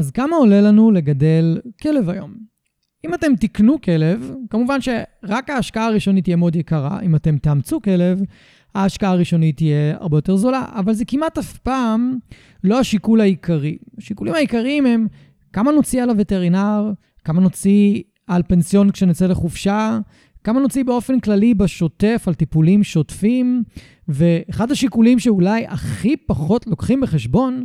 אז כמה עולה לנו לגדל כלב היום? אם אתם תקנו כלב, כמובן שרק ההשקעה הראשונית תהיה מאוד יקרה. אם אתם תאמצו כלב, ההשקעה הראשונית תהיה הרבה יותר זולה, אבל זה כמעט אף פעם לא השיקול העיקרי. השיקולים העיקריים הם כמה נוציא על הווטרינר, כמה נוציא על פנסיון כשנצא לחופשה, כמה נוציא באופן כללי בשוטף על טיפולים שוטפים, ואחד השיקולים שאולי הכי פחות לוקחים בחשבון,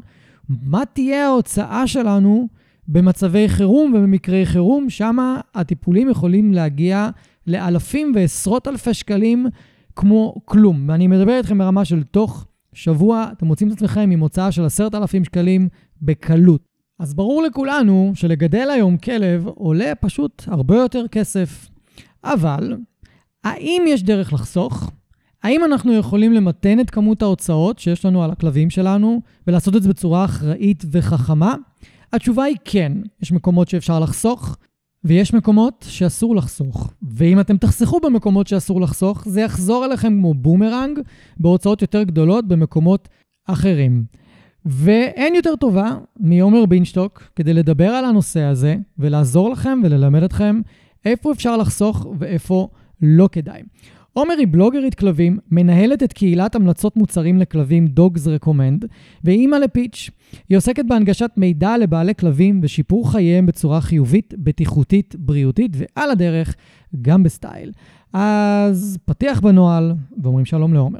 מה תהיה ההוצאה שלנו במצבי חירום ובמקרי חירום, שם הטיפולים יכולים להגיע לאלפים ועשרות אלפי שקלים כמו כלום. ואני מדבר איתכם ברמה של תוך שבוע, אתם מוצאים את עצמכם עם הוצאה של עשרת אלפים שקלים בקלות. אז ברור לכולנו שלגדל היום כלב עולה פשוט הרבה יותר כסף. אבל, האם יש דרך לחסוך? האם אנחנו יכולים למתן את כמות ההוצאות שיש לנו על הכלבים שלנו ולעשות את זה בצורה אחראית וחכמה? התשובה היא כן, יש מקומות שאפשר לחסוך, ויש מקומות שאסור לחסוך. ואם אתם תחסכו במקומות שאסור לחסוך, זה יחזור אליכם כמו בומרנג בהוצאות יותר גדולות במקומות אחרים. ואין יותר טובה מעומר בינשטוק כדי לדבר על הנושא הזה ולעזור לכם וללמד אתכם איפה אפשר לחסוך ואיפה לא כדאי. עומר היא בלוגרית כלבים, מנהלת את קהילת המלצות מוצרים לכלבים Dogs Recommend, והיא אימא לפיץ'. היא עוסקת בהנגשת מידע לבעלי כלבים ושיפור חייהם בצורה חיובית, בטיחותית, בריאותית, ועל הדרך, גם בסטייל. אז פתיח בנוהל, ואומרים שלום לעומר.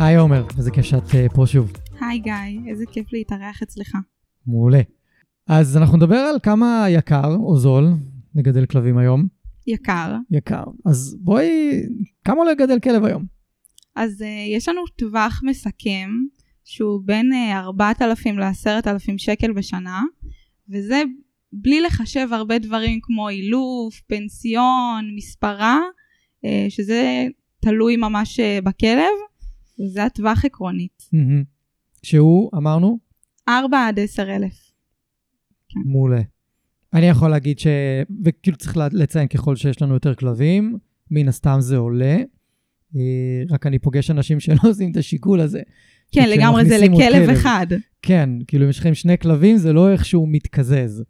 היי עומר, איזה כיף שאת uh, פה שוב. היי גיא, איזה כיף להתארח אצלך. מעולה. אז אנחנו נדבר על כמה יקר או זול לגדל כלבים היום. יקר. יקר. אז בואי, כמה עולה לגדל כלב היום? אז uh, יש לנו טווח מסכם שהוא בין uh, 4,000 ל-10,000 שקל בשנה, וזה בלי לחשב הרבה דברים כמו אילוף, פנסיון, מספרה, uh, שזה תלוי ממש uh, בכלב. זה הטווח עקרונית. שהוא, אמרנו? 4 עד 10 אלף. כן. מעולה. אני יכול להגיד ש... וכאילו צריך לציין ככל שיש לנו יותר כלבים, מן הסתם זה עולה. אה, רק אני פוגש אנשים שלא עושים את השיקול הזה. כן, לגמרי, זה לכלב אחד. כן, כאילו אם יש לכם שני כלבים, זה לא איכשהו מתקזז.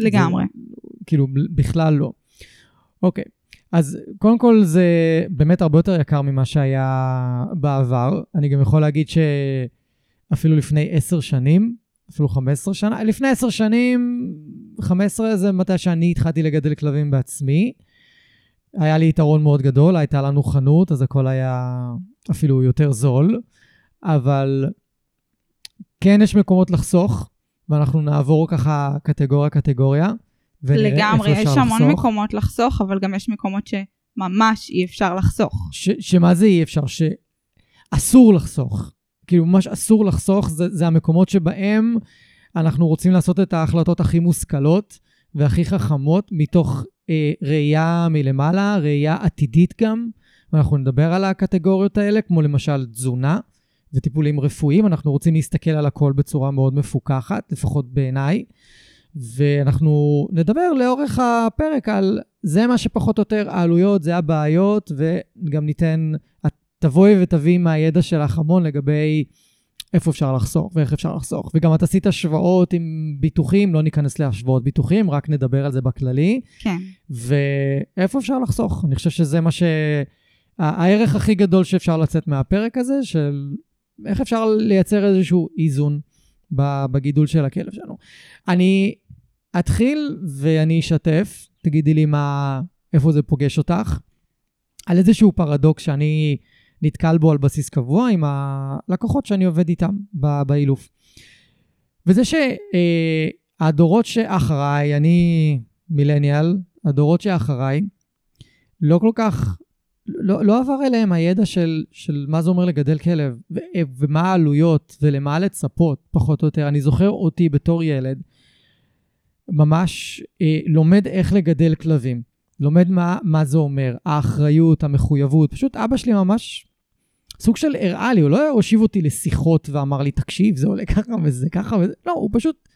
לגמרי. זה, כאילו, בכלל לא. אוקיי. אז קודם כל זה באמת הרבה יותר יקר ממה שהיה בעבר. אני גם יכול להגיד שאפילו לפני עשר שנים, אפילו חמש עשרה שנה, לפני עשר שנים, חמש עשרה זה מתי שאני התחלתי לגדל כלבים בעצמי. היה לי יתרון מאוד גדול, הייתה לנו חנות, אז הכל היה אפילו יותר זול, אבל כן יש מקומות לחסוך, ואנחנו נעבור ככה קטגוריה-קטגוריה. לגמרי, יש המון לחסוך. מקומות לחסוך, אבל גם יש מקומות שממש אי אפשר לחסוך. ש, שמה זה אי אפשר? שאסור לחסוך. כאילו, ממש אסור לחסוך, זה, זה המקומות שבהם אנחנו רוצים לעשות את ההחלטות הכי מושכלות והכי חכמות, מתוך אה, ראייה מלמעלה, ראייה עתידית גם, ואנחנו נדבר על הקטגוריות האלה, כמו למשל תזונה וטיפולים רפואיים, אנחנו רוצים להסתכל על הכל בצורה מאוד מפוקחת, לפחות בעיניי. ואנחנו נדבר לאורך הפרק על זה מה שפחות או יותר העלויות, זה הבעיות, וגם ניתן, את תבואי ותביאי מהידע שלך המון לגבי איפה אפשר לחסוך ואיך אפשר לחסוך. וגם את עשית השוואות עם ביטוחים, לא ניכנס להשוואות ביטוחים, רק נדבר על זה בכללי. כן. ואיפה אפשר לחסוך? אני חושב שזה מה ש... הערך הכי גדול שאפשר לצאת מהפרק הזה, של איך אפשר לייצר איזשהו איזון בגידול של הכלב שלנו. אני אתחיל ואני אשתף, תגידי לי מה, איפה זה פוגש אותך, על איזשהו פרדוקס שאני נתקל בו על בסיס קבוע עם הלקוחות שאני עובד איתם באילוף. וזה שהדורות שאחריי, אני מילניאל, הדורות שאחריי, לא כל כך, לא, לא עבר אליהם הידע של, של מה זה אומר לגדל כלב, ו, ומה העלויות, ולמה לצפות, פחות או יותר. אני זוכר אותי בתור ילד, ממש אה, לומד איך לגדל כלבים. לומד מה, מה זה אומר, האחריות, המחויבות. פשוט אבא שלי ממש סוג של הראה לי, הוא לא הושיב אותי לשיחות ואמר לי, תקשיב, זה עולה ככה וזה ככה וזה, לא, הוא פשוט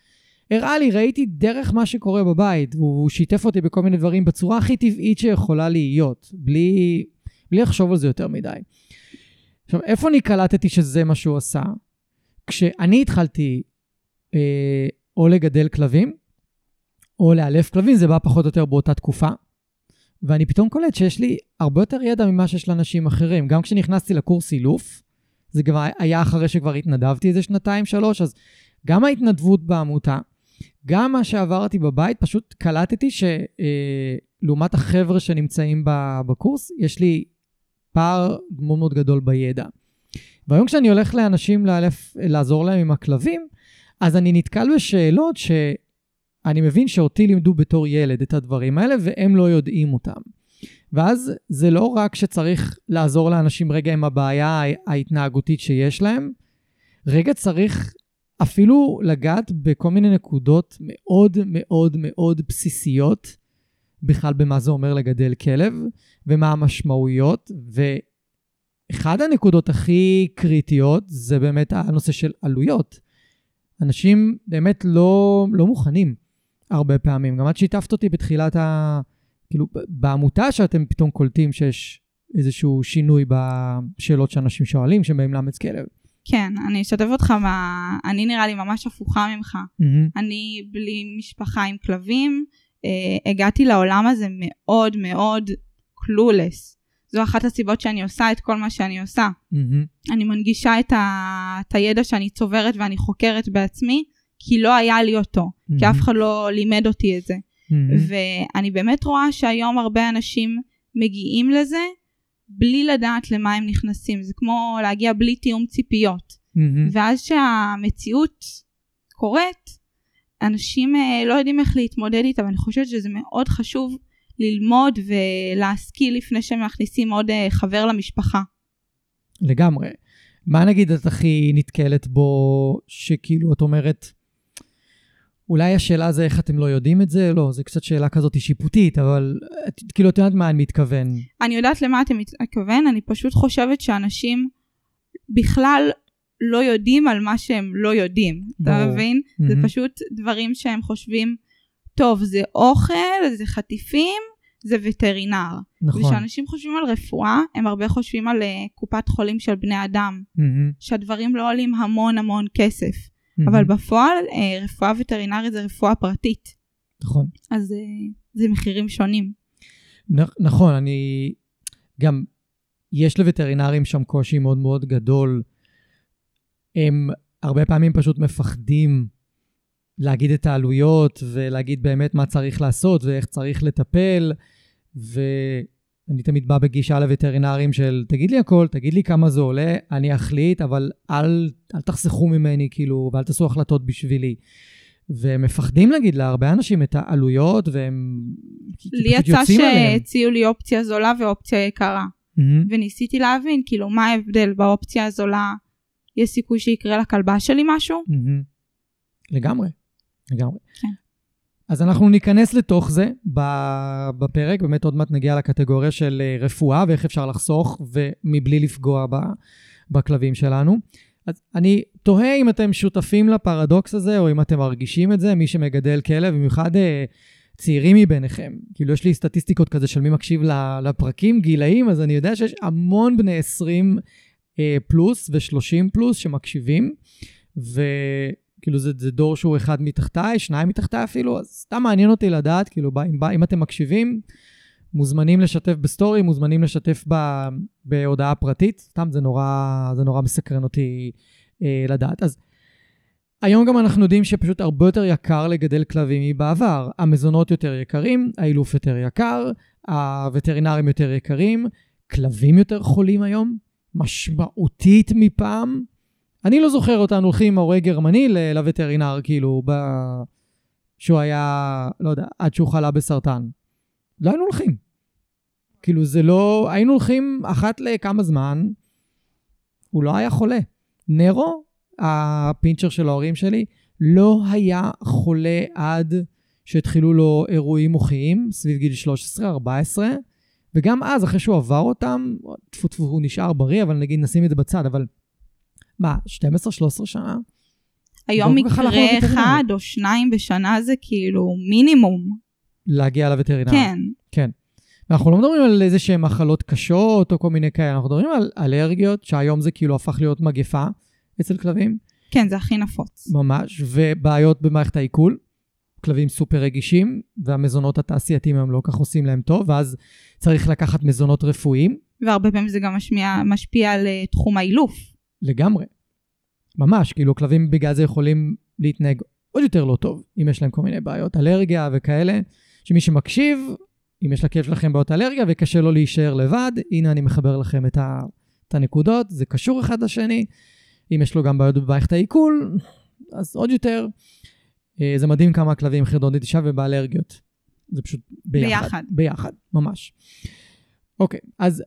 הראה לי, ראיתי דרך מה שקורה בבית, והוא שיתף אותי בכל מיני דברים בצורה הכי טבעית שיכולה להיות, בלי, בלי לחשוב על זה יותר מדי. עכשיו, איפה אני קלטתי שזה מה שהוא עשה? כשאני התחלתי אה, או לגדל כלבים, או לאלף כלבים, זה בא פחות או יותר באותה תקופה. ואני פתאום קולט שיש לי הרבה יותר ידע ממה שיש לאנשים אחרים. גם כשנכנסתי לקורס אילוף, זה גם היה אחרי שכבר התנדבתי איזה שנתיים, שלוש, אז גם ההתנדבות בעמותה, גם מה שעברתי בבית, פשוט קלטתי שלעומת אה, החבר'ה שנמצאים בקורס, יש לי פער מאוד מאוד גדול בידע. והיום כשאני הולך לאנשים לאלף, לעזור להם עם הכלבים, אז אני נתקל בשאלות ש... אני מבין שאותי לימדו בתור ילד את הדברים האלה, והם לא יודעים אותם. ואז זה לא רק שצריך לעזור לאנשים רגע עם הבעיה ההתנהגותית שיש להם, רגע צריך אפילו לגעת בכל מיני נקודות מאוד מאוד מאוד בסיסיות, בכלל במה זה אומר לגדל כלב, ומה המשמעויות, ואחד הנקודות הכי קריטיות זה באמת הנושא של עלויות. אנשים באמת לא, לא מוכנים הרבה פעמים. גם את שיתפת אותי בתחילת ה... כאילו, בעמותה שאתם פתאום קולטים שיש איזשהו שינוי בשאלות שאנשים שואלים, באים לאמץ כלב. כן, אני אשתף אותך מה... אני נראה לי ממש הפוכה ממך. Mm-hmm. אני בלי משפחה עם כלבים, הגעתי לעולם הזה מאוד מאוד קלולס. זו אחת הסיבות שאני עושה את כל מה שאני עושה. Mm-hmm. אני מנגישה את, ה... את הידע שאני צוברת ואני חוקרת בעצמי, כי לא היה לי אותו, mm-hmm. כי אף אחד לא לימד אותי את זה. Mm-hmm. ואני באמת רואה שהיום הרבה אנשים מגיעים לזה בלי לדעת למה הם נכנסים. זה כמו להגיע בלי תיאום ציפיות. Mm-hmm. ואז שהמציאות קורית, אנשים אה, לא יודעים איך להתמודד איתה, ואני חושבת שזה מאוד חשוב ללמוד ולהשכיל לפני שמכניסים עוד אה, חבר למשפחה. לגמרי. מה נגיד את הכי נתקלת בו, שכאילו את אומרת, אולי השאלה זה איך אתם לא יודעים את זה? לא, זו קצת שאלה כזאת שיפוטית, אבל את, כאילו, את יודעת מה אני מתכוון. אני יודעת למה אתה מתכוון, אני פשוט חושבת שאנשים בכלל לא יודעים על מה שהם לא יודעים. אתה מבין? Mm-hmm. זה פשוט דברים שהם חושבים, טוב, זה אוכל, זה חטיפים, זה וטרינר. נכון. וכשאנשים חושבים על רפואה, הם הרבה חושבים על uh, קופת חולים של בני אדם. Mm-hmm. שהדברים לא עולים המון המון כסף. Mm-hmm. אבל בפועל אה, רפואה וטרינרית זה רפואה פרטית. נכון. אז אה, זה מחירים שונים. נ- נכון, אני גם, יש לווטרינרים שם קושי מאוד מאוד גדול. הם הרבה פעמים פשוט מפחדים להגיד את העלויות ולהגיד באמת מה צריך לעשות ואיך צריך לטפל. ו... אני תמיד בא בגישה לווטרינרים של, תגיד לי הכל, תגיד לי כמה זה עולה, אני אחליט, אבל אל, אל תחסכו ממני, כאילו, ואל תעשו החלטות בשבילי. והם מפחדים להגיד להרבה אנשים את העלויות, והם לי יצא שהציעו לי אופציה זולה ואופציה יקרה. Mm-hmm. וניסיתי להבין, כאילו, מה ההבדל באופציה הזולה? יש סיכוי שיקרה לכלבה שלי משהו? לגמרי, לגמרי. כן. אז אנחנו ניכנס לתוך זה בפרק, באמת עוד מעט נגיע לקטגוריה של אה, רפואה ואיך אפשר לחסוך ומבלי לפגוע בכלבים שלנו. אז אני תוהה אם אתם שותפים לפרדוקס הזה, או אם אתם מרגישים את זה, מי שמגדל כלב, במיוחד אה, צעירים מביניכם. כאילו, יש לי סטטיסטיקות כזה של מי מקשיב לפרקים, גילאים, אז אני יודע שיש המון בני 20 אה, פלוס ו-30 פלוס שמקשיבים, ו... כאילו זה, זה דור שהוא אחד מתחתיי, שניים מתחתיי אפילו, אז סתם מעניין אותי לדעת, כאילו, אם, אם אתם מקשיבים, מוזמנים לשתף בסטורי, מוזמנים לשתף ב, בהודעה פרטית, סתם זה נורא, זה נורא מסקרן אותי אה, לדעת. אז היום גם אנחנו יודעים שפשוט הרבה יותר יקר לגדל כלבים מבעבר. המזונות יותר יקרים, האילוף יותר יקר, הווטרינרים יותר יקרים, כלבים יותר חולים היום, משמעותית מפעם. אני לא זוכר אותנו הולכים עם הורה גרמני לווטרינר, כאילו, ב... שהוא היה, לא יודע, עד שהוא חלה בסרטן. לא היינו הולכים. כאילו, זה לא... היינו הולכים אחת לכמה זמן, הוא לא היה חולה. נרו, הפינצ'ר של ההורים שלי, לא היה חולה עד שהתחילו לו אירועים מוחיים, סביב גיל 13-14, וגם אז, אחרי שהוא עבר אותם, טפו טפו, הוא נשאר בריא, אבל נגיד נשים את זה בצד, אבל מה, 12-13 שנה? היום לא מקרה. אחד או שניים בשנה זה כאילו מינימום. להגיע לווטרינר. כן. כן. אנחנו לא מדברים על איזה שהן מחלות קשות או כל מיני כאלה, אנחנו מדברים על אלרגיות, שהיום זה כאילו הפך להיות מגפה אצל כלבים, כן, זה הכי נפוץ. ממש, ובעיות במערכת העיכול. כלבים סופר רגישים, והמזונות התעשייתיים היום לא כך עושים להם טוב, ואז צריך לקחת מזונות רפואיים והרבה פעמים זה גם משמיע, משפיע על אה, תחום האילוף. לגמרי. ממש, כאילו כלבים בגלל זה יכולים להתנהג עוד יותר לא טוב, אם יש להם כל מיני בעיות אלרגיה וכאלה, שמי שמקשיב, אם יש לכלב שלכם בעיות אלרגיה וקשה לו להישאר לבד, הנה אני מחבר לכם את, ה, את הנקודות, זה קשור אחד לשני. אם יש לו גם בעיות במערכת העיכול, אז עוד יותר. אה, זה מדהים כמה כלבים חרדון נטישה ובאלרגיות. זה פשוט ביחד. ביחד. ביחד, ממש. אוקיי, אז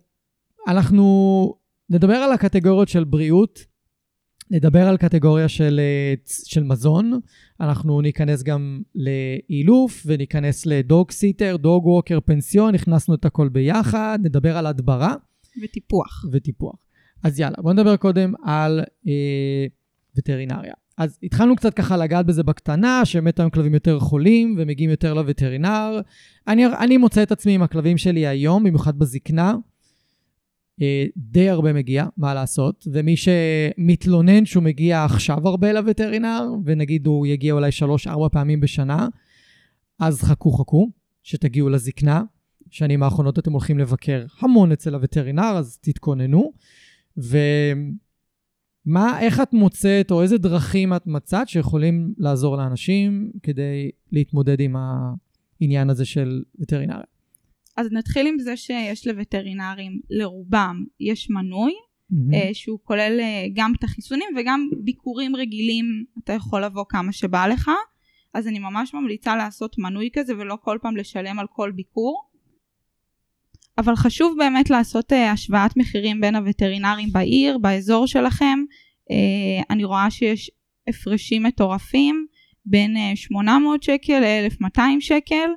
אנחנו נדבר על הקטגוריות של בריאות, נדבר על קטגוריה של, אה, של מזון, אנחנו ניכנס גם לאילוף וניכנס לדוג סיטר, דוג ווקר, פנסיון, הכנסנו את הכל ביחד, נדבר על הדברה וטיפוח. וטיפוח. אז יאללה, בואו נדבר קודם על אה, וטרינריה. אז התחלנו קצת ככה לגעת בזה בקטנה, שבאמת היום כלבים יותר חולים ומגיעים יותר לווטרינר. אני, אני מוצא את עצמי עם הכלבים שלי היום, במיוחד בזקנה. אה, די הרבה מגיע, מה לעשות, ומי שמתלונן שהוא מגיע עכשיו הרבה לווטרינר, ונגיד הוא יגיע אולי 3-4 פעמים בשנה, אז חכו חכו, שתגיעו לזקנה. שנים האחרונות אתם הולכים לבקר המון אצל הווטרינר, אז תתכוננו. ומה, איך את מוצאת, או איזה דרכים את מצאת שיכולים לעזור לאנשים כדי להתמודד עם העניין הזה של וטרינריה? אז נתחיל עם זה שיש לווטרינרים, לרובם יש מנוי. אה, שהוא כולל אה, גם את החיסונים וגם ביקורים רגילים, אתה יכול לבוא כמה שבא לך. אז אני ממש ממליצה לעשות מנוי כזה ולא כל פעם לשלם על כל ביקור. אבל חשוב באמת לעשות אה, השוואת מחירים בין הווטרינרים בעיר, באזור שלכם. אה, אני רואה שיש הפרשים מטורפים בין אה, 800 שקל ל-1200 שקל,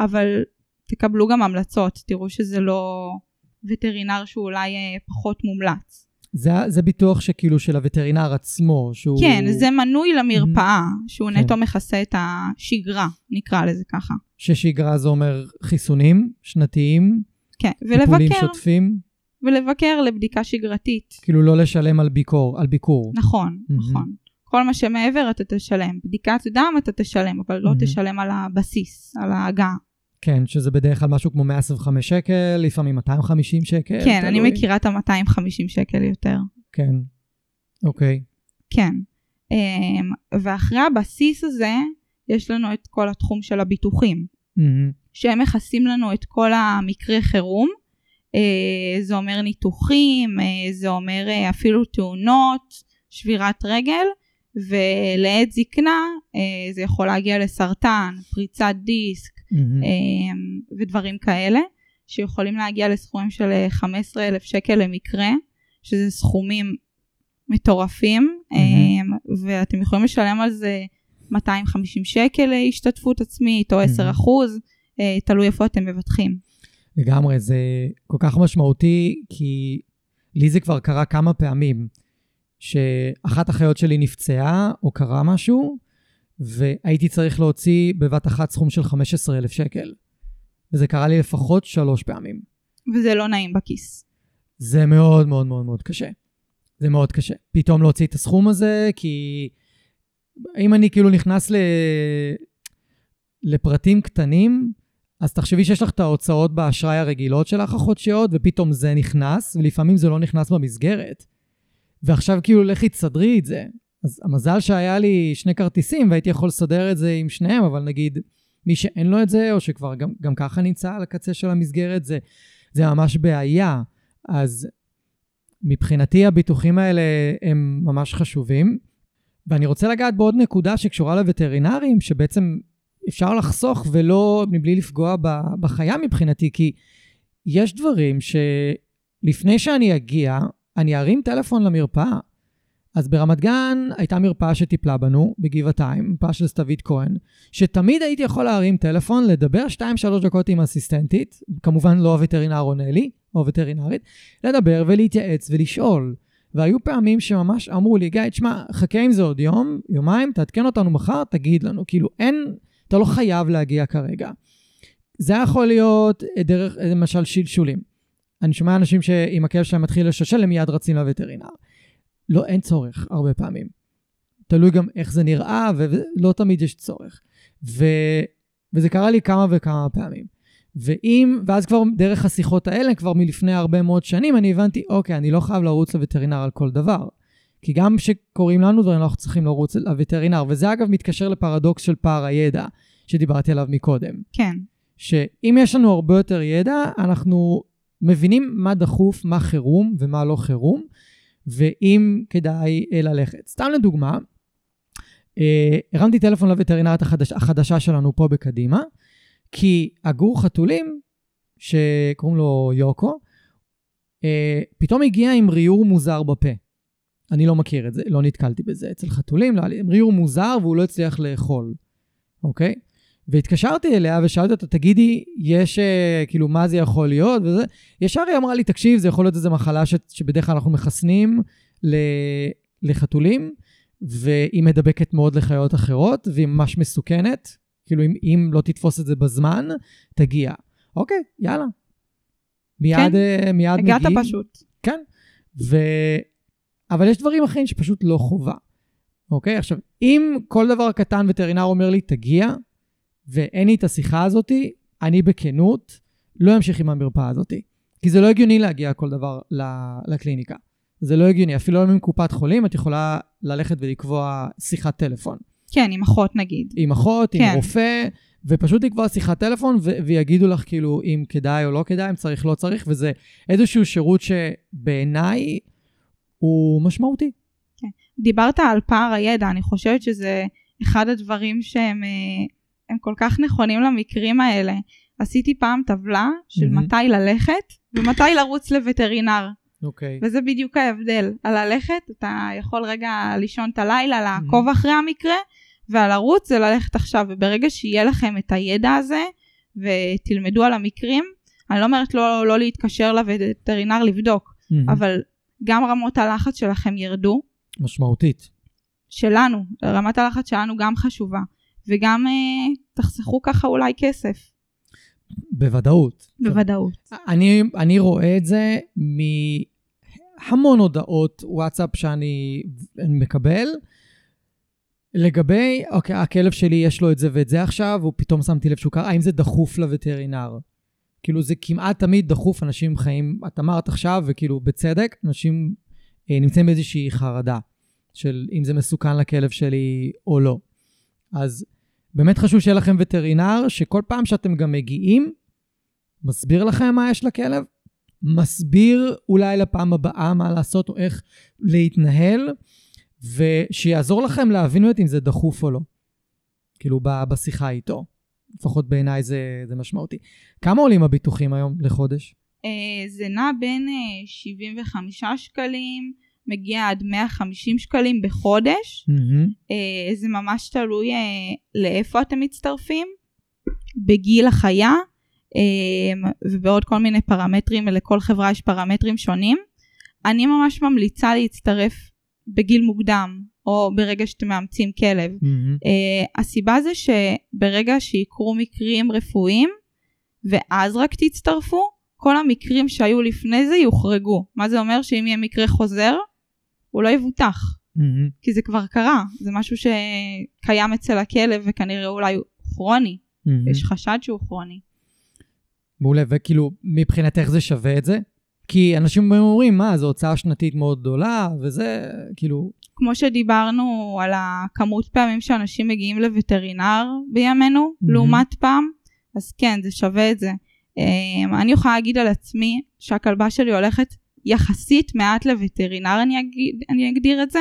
אבל תקבלו גם המלצות, תראו שזה לא וטרינר שהוא אולי אה, פחות מומלץ. זה, זה ביטוח שכאילו של הווטרינר עצמו, שהוא... כן, זה מנוי למרפאה, שהוא כן. נטו מכסה את השגרה, נקרא לזה ככה. ששגרה זה אומר חיסונים שנתיים, כן, טיפולים ולבקר, שוטפים, ולבקר לבדיקה שגרתית. כאילו לא לשלם על ביקור, על ביקור. נכון, מהמם. נכון. כל מה שמעבר אתה תשלם. בדיקת דם אתה תשלם, אבל לא מהמם. תשלם על הבסיס, על ההגעה. כן, שזה בדרך כלל משהו כמו 125 שקל, לפעמים 250 שקל. כן, אני תלוי. מכירה את ה-250 שקל יותר. כן, אוקיי. כן. אמ, ואחרי הבסיס הזה, יש לנו את כל התחום של הביטוחים. מהמם. שהם מכסים לנו את כל המקרי חירום. אה, זה אומר ניתוחים, אה, זה אומר אה, אפילו תאונות, שבירת רגל, ולעת זקנה זה יכול להגיע לסרטן, פריצת דיסק. אה, ודברים כאלה, שיכולים להגיע לסכומים של אה, 15,000 שקל למקרה, שזה סכומים מטורפים, אה, ואתם יכולים לשלם על זה 250 שקל השתתפות עצמית, או 10 אחוז, אה, תלוי איפה אתם מבטחים. לגמרי, זה כל כך משמעותי, כי לי זה כבר קרה כמה פעמים, שאחת החיות שלי נפצעה, או קרה משהו, והייתי צריך להוציא בבת אחת סכום של 15,000 שקל. וזה קרה לי לפחות שלוש פעמים. וזה לא נעים בכיס. זה מאוד מאוד מאוד מאוד קשה. זה מאוד קשה. פתאום להוציא את הסכום הזה, כי אם אני כאילו נכנס ל... לפרטים קטנים, אז תחשבי שיש לך את ההוצאות באשראי הרגילות שלך החודשיות, ופתאום זה נכנס, ולפעמים זה לא נכנס במסגרת. ועכשיו כאילו לכי תסדרי את זה. אז המזל שהיה לי שני כרטיסים והייתי יכול לסדר את זה עם שניהם, אבל נגיד מי שאין לו את זה, או שכבר גם, גם ככה נמצא על הקצה של המסגרת, זה, זה ממש בעיה. אז מבחינתי הביטוחים האלה הם ממש חשובים. ואני רוצה לגעת בעוד נקודה שקשורה לווטרינרים, שבעצם אפשר לחסוך ולא, מבלי לפגוע בחיה מבחינתי, כי יש דברים שלפני שאני אגיע, אני ארים טלפון למרפאה. אז ברמת גן הייתה מרפאה שטיפלה בנו, בגבעתיים, מרפאה של סתווית כהן, שתמיד הייתי יכול להרים טלפון, לדבר 2-3 דקות עם אסיסטנטית, כמובן לא הווטרינר עונה לי, או הווטרינרית, לדבר ולהתייעץ ולשאול. והיו פעמים שממש אמרו לי, גיא, תשמע, חכה עם זה עוד יום, יומיים, תעדכן אותנו מחר, תגיד לנו. כאילו, אין, אתה לא חייב להגיע כרגע. זה יכול להיות דרך, למשל, שלשולים. אני שומע אנשים שאם הכלב שלהם מתחיל לששל, הם מיד רצים לווטרינר. לא, אין צורך הרבה פעמים. תלוי גם איך זה נראה, ולא תמיד יש צורך. ו... וזה קרה לי כמה וכמה פעמים. ואם, ואז כבר דרך השיחות האלה, כבר מלפני הרבה מאוד שנים, אני הבנתי, אוקיי, אני לא חייב לרוץ לווטרינר על כל דבר. כי גם כשקוראים לנו דברים, אנחנו צריכים לרוץ לווטרינר. וזה אגב מתקשר לפרדוקס של פער הידע, שדיברתי עליו מקודם. כן. שאם יש לנו הרבה יותר ידע, אנחנו מבינים מה דחוף, מה חירום ומה לא חירום, ואם כדאי אה, ללכת. סתם לדוגמה, אה, הרמתי טלפון לווטרינרית החדש, החדשה שלנו פה בקדימה, כי הגור חתולים, שקוראים לו יוקו, אה, פתאום הגיע עם ריור מוזר בפה. אני לא מכיר את זה, לא נתקלתי בזה אצל חתולים, לא עם ריור מוזר והוא לא הצליח לאכול, אוקיי? והתקשרתי אליה ושאלתי אותה, תגידי, יש, אה, כאילו, מה זה יכול להיות? וזה, ישר היא אמרה לי, תקשיב, זה יכול להיות איזו מחלה ש, שבדרך כלל אנחנו מחסנים ל, לחתולים, והיא מדבקת מאוד לחיות אחרות, והיא ממש מסוכנת. כאילו, אם, אם לא תתפוס את זה בזמן, תגיע. אוקיי, יאללה. מיד, כן, uh, מיד מגיעים. הגעת פשוט. כן. ו... אבל יש דברים אחרים שפשוט לא חובה. אוקיי? עכשיו, אם כל דבר קטן וטרינר אומר לי, תגיע, ואין לי את השיחה הזאתי, אני בכנות לא אמשיך עם המרפאה הזאתי. כי זה לא הגיוני להגיע כל דבר לקליניקה. זה לא הגיוני. אפילו לא עם קופת חולים, את יכולה ללכת ולקבוע שיחת טלפון. כן, עם אחות נגיד. עם אחות, כן. עם רופא, ופשוט לקבוע שיחת טלפון ו- ויגידו לך כאילו אם כדאי או לא כדאי, אם צריך, לא צריך, וזה איזשהו שירות שבעיניי הוא משמעותי. כן. דיברת על פער הידע, אני חושבת שזה אחד הדברים שהם אה, כל כך נכונים למקרים האלה. עשיתי פעם טבלה של mm-hmm. מתי ללכת ומתי לרוץ לווטרינר. אוקיי. Okay. וזה בדיוק ההבדל. על ללכת, אתה יכול רגע לישון את הלילה, לעקוב mm-hmm. אחרי המקרה, ועל לרוץ זה ללכת עכשיו. וברגע שיהיה לכם את הידע הזה, ותלמדו על המקרים, אני לא אומרת לא, לא להתקשר לווטרינר לבדוק, mm-hmm. אבל גם רמות הלחץ שלכם ירדו. משמעותית. שלנו, רמת הלחץ שלנו גם חשובה, וגם אה, תחסכו ככה אולי כסף. בוודאות. בוודאות. אני, אני רואה את זה מהמון הודעות וואטסאפ שאני מקבל. לגבי, אוקיי, הכלב שלי יש לו את זה ואת זה עכשיו, ופתאום שמתי לב שהוא קרה, האם זה דחוף לווטרינר? כאילו זה כמעט תמיד דחוף, אנשים חיים, את אמרת עכשיו, וכאילו בצדק, אנשים אה, נמצאים באיזושהי חרדה של אם זה מסוכן לכלב שלי או לא. אז באמת חשוב שיהיה לכם וטרינר, שכל פעם שאתם גם מגיעים, מסביר לכם מה יש לכלב, מסביר אולי לפעם הבאה מה לעשות או איך להתנהל, ושיעזור לכם להבין באמת אם זה דחוף או לא. כאילו בשיחה איתו. לפחות בעיניי זה, זה משמעותי. כמה עולים הביטוחים היום לחודש? Uh, זה נע בין uh, אה, 75 שקלים, מגיע עד 150 שקלים בחודש. Mm-hmm. זה ממש תלוי לאיפה אתם מצטרפים, בגיל החיה, ובעוד כל מיני פרמטרים, לכל חברה יש פרמטרים שונים. אני ממש ממליצה להצטרף בגיל מוקדם, או ברגע שאתם מאמצים כלב. Mm-hmm. Uh, הסיבה זה שברגע שיקרו מקרים רפואיים, ואז רק תצטרפו, כל המקרים שהיו לפני זה יוחרגו. מה זה אומר שאם יהיה מקרה חוזר, הוא לא יבוטח. Mm-hmm. כי זה כבר קרה, זה משהו שקיים אצל הכלב וכנראה אולי הוא כרוני. Mm-hmm. יש חשד שהוא כרוני. מעולה, וכאילו מבחינתך זה שווה את זה? כי אנשים אומרים, מה, זו הוצאה שנתית מאוד גדולה, וזה, כאילו... כמו שדיברנו על הכמות פעמים שאנשים מגיעים לווטרינר בימינו, mm-hmm. לעומת פעם, אז כן, זה שווה את זה. Um, אני יכולה להגיד על עצמי שהכלבה שלי הולכת יחסית מעט לווטרינר, אני, אגיד, אני אגדיר את זה,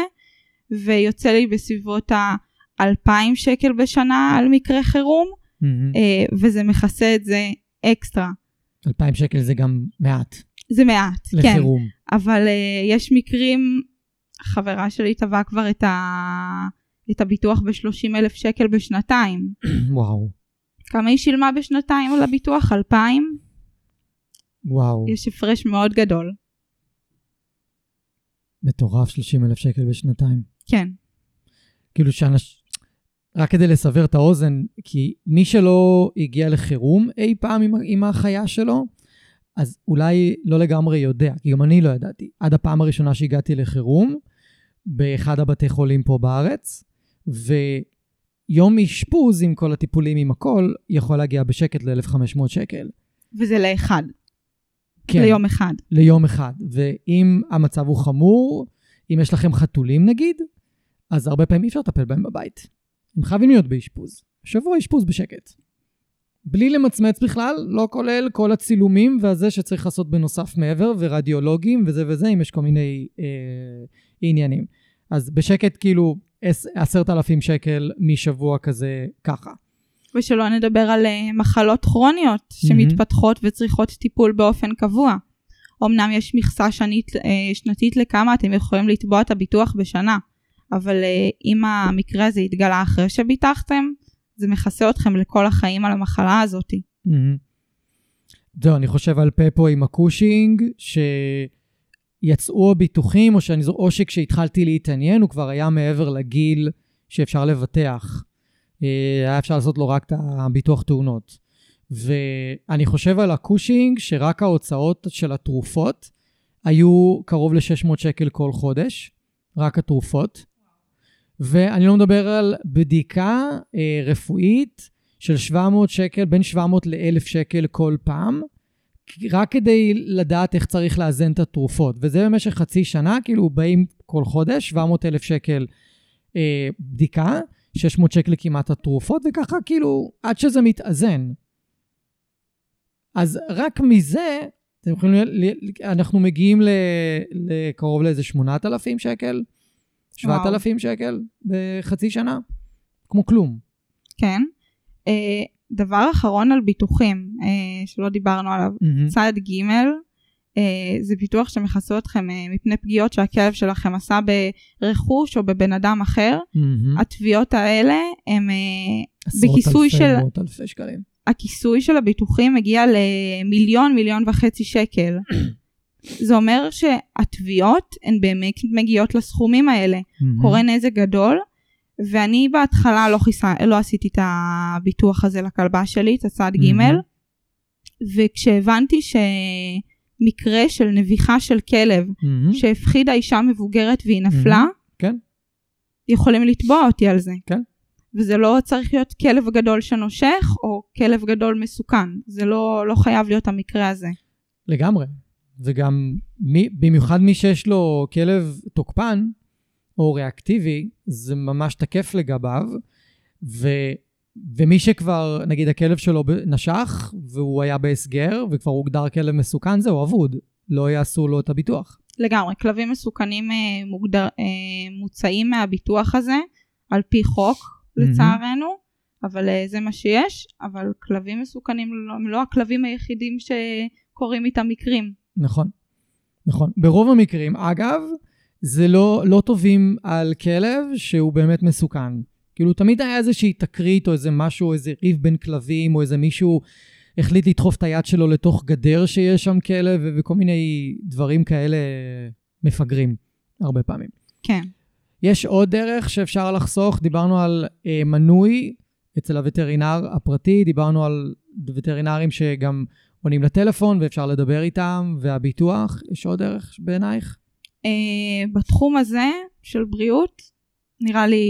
ויוצא לי בסביבות ה-2,000 שקל בשנה על מקרה חירום, mm-hmm. uh, וזה מכסה את זה אקסטרה. 2,000 שקל זה גם מעט. זה מעט, לחירום. כן. לחירום. אבל uh, יש מקרים, חברה שלי טבעה כבר את, ה... את הביטוח ב-30 אלף שקל בשנתיים. וואו. כמה היא שילמה בשנתיים על הביטוח? 2,000? וואו. יש הפרש מאוד גדול. מטורף, 30 אלף שקל בשנתיים. כן. כאילו שאנש... רק כדי לסבר את האוזן, כי מי שלא הגיע לחירום אי פעם עם, עם החיה שלו, אז אולי לא לגמרי יודע, כי גם אני לא ידעתי. עד הפעם הראשונה שהגעתי לחירום, באחד הבתי חולים פה בארץ, ויום אשפוז עם כל הטיפולים, עם הכל, יכול להגיע בשקט ל-1,500 שקל. וזה לאחד. כן. ליום אחד. ליום אחד. ואם המצב הוא חמור, אם יש לכם חתולים נגיד, אז הרבה פעמים אי אפשר לטפל בהם בבית. הם חייבים להיות באשפוז. שבוע אשפוז בשקט. בלי למצמץ בכלל, לא כולל כל הצילומים והזה שצריך לעשות בנוסף מעבר, ורדיולוגים וזה וזה, אם יש כל מיני אה, עניינים. אז בשקט כאילו עשרת אלפים שקל משבוע כזה ככה. ושלא נדבר על uh, מחלות כרוניות שמתפתחות. וצריכות טיפול באופן קבוע. אמנם יש מכסה שנית, uh, שנתית לכמה אתם יכולים לתבוע את הביטוח בשנה, אבל uh, אם המקרה הזה יתגלה אחרי שביטחתם, זה מכסה אתכם לכל החיים על המחלה הזאת. זהו, אני חושב על פפו עם הקושינג, שיצאו הביטוחים, או, שאני, או שכשהתחלתי להתעניין הוא כבר היה מעבר לגיל שאפשר לבטח. אה, היה אפשר לעשות לו רק את הביטוח תאונות. ואני חושב על הקושינג, שרק ההוצאות של התרופות היו קרוב ל-600 שקל כל חודש, רק התרופות. ואני לא מדבר על בדיקה אה, רפואית של 700 שקל, בין 700 ל-1,000 שקל כל פעם, רק כדי לדעת איך צריך לאזן את התרופות. וזה במשך חצי שנה, כאילו באים כל חודש, 700 אלף שקל אה, בדיקה, 600 שקל כמעט התרופות, וככה כאילו עד שזה מתאזן. אז רק מזה, אתם יכולים, אנחנו מגיעים לקרוב לאיזה 8,000 שקל. 7,000 שקל בחצי שנה, כמו כלום. כן. אה, דבר אחרון על ביטוחים, אה, שלא דיברנו עליו, mm-hmm. צד ג' אה, זה ביטוח שמכסו אתכם מפני פגיעות שהכלב שלכם עשה ברכוש או בבן אדם אחר. Mm-hmm. התביעות האלה הם בכיסוי של... עשרות אלפי, אלפי שקלים. הכיסוי של הביטוחים מגיע למיליון, מיליון וחצי שקל. זה אומר שהתביעות הן באמת מגיעות לסכומים האלה. Mm-hmm. קורה נזק גדול, ואני בהתחלה לא, חיסה, לא עשיתי את הביטוח הזה לכלבה שלי, את הצד ג', mm-hmm. וכשהבנתי שמקרה של נביחה של כלב, mm-hmm. שהפחידה אישה מבוגרת והיא נפלה, mm-hmm. כן. יכולים לתבוע אותי על זה. כן. וזה לא צריך להיות כלב גדול שנושך, או כלב גדול מסוכן. זה לא, לא חייב להיות המקרה הזה. לגמרי. וגם מי, במיוחד מי שיש לו כלב תוקפן או ריאקטיבי, זה ממש תקף לגביו. ו, ומי שכבר, נגיד הכלב שלו נשך והוא היה בהסגר וכבר הוגדר כלב מסוכן, זהו אבוד, לא יעשו לו את הביטוח. לגמרי, כלבים מסוכנים אה, מוגדר, אה, מוצאים מהביטוח הזה על פי חוק, לצערנו, mm-hmm. אבל אה, זה מה שיש, אבל כלבים מסוכנים הם לא הכלבים היחידים שקורים איתם מקרים. נכון, נכון. ברוב המקרים, אגב, זה לא, לא טובים על כלב שהוא באמת מסוכן. כאילו, תמיד היה איזושהי תקרית או איזה משהו, איזה ריב בין כלבים, או איזה מישהו החליט לדחוף את היד שלו לתוך גדר שיש שם כלב, וכל מיני דברים כאלה מפגרים, הרבה פעמים. כן. יש עוד דרך שאפשר לחסוך, דיברנו על אה, מנוי אצל הווטרינר הפרטי, דיברנו על וטרינרים שגם עונים לטלפון ואפשר לדבר איתם, והביטוח, יש עוד דרך בעינייך? Uh, בתחום הזה של בריאות, נראה לי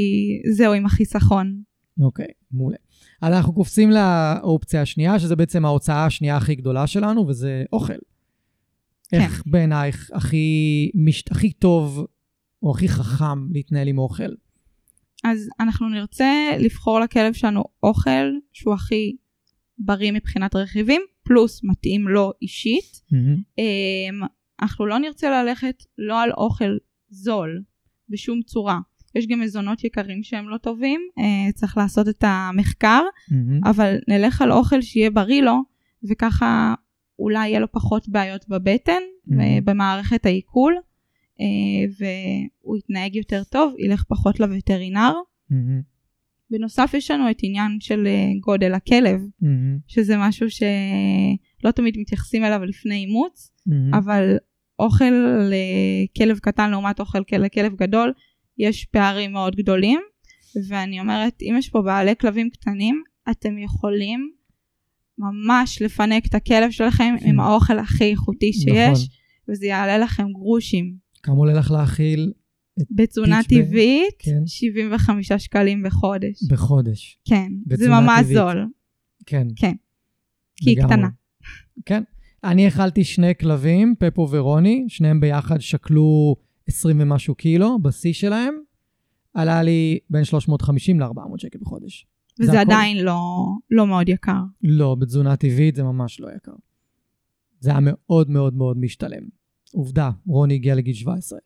זהו עם החיסכון. אוקיי, okay, מעולה. אז אנחנו קופצים לאופציה השנייה, שזה בעצם ההוצאה השנייה הכי גדולה שלנו, וזה אוכל. איך בעינייך הכי, מש... הכי טוב או הכי חכם להתנהל עם אוכל? אז אנחנו נרצה לבחור לכלב שלנו אוכל שהוא הכי בריא מבחינת רכיבים, פלוס מתאים לו אישית. אמ, אנחנו לא נרצה ללכת לא על אוכל זול בשום צורה. יש גם מזונות יקרים שהם לא טובים, אה, צריך לעשות את המחקר, אבל נלך על אוכל שיהיה בריא לו, וככה אולי יהיה לו פחות בעיות בבטן ובמערכת העיכול, אה, והוא יתנהג יותר טוב, ילך פחות לווטרינר. בנוסף יש לנו את עניין של אה, גודל הכלב, שזה משהו שלא תמיד מתייחסים אליו לפני אימוץ, אבל אוכל לכלב קטן לעומת אוכל לכלב גדול, יש פערים מאוד גדולים, ואני אומרת, אם יש פה בעלי כלבים קטנים, אתם יכולים ממש לפנק את הכלב שלכם עם האוכל הכי איכותי שיש, נכון. וזה יעלה לכם גרושים. כמה עולה לך להאכיל? בתזונה טבעית, כן. 75 שקלים בחודש. בחודש. כן, זה ממש טבעית. זול. כן. כן. כי היא קטנה. כן. אני אכלתי שני כלבים, פפו ורוני, שניהם ביחד שקלו 20 ומשהו קילו בשיא שלהם. עלה לי בין 350 ל-400 שקל בחודש. וזה עדיין לא, לא מאוד יקר. לא, בתזונה טבעית זה ממש לא יקר. זה היה מאוד מאוד מאוד משתלם. עובדה, רוני הגיע לגיל 17.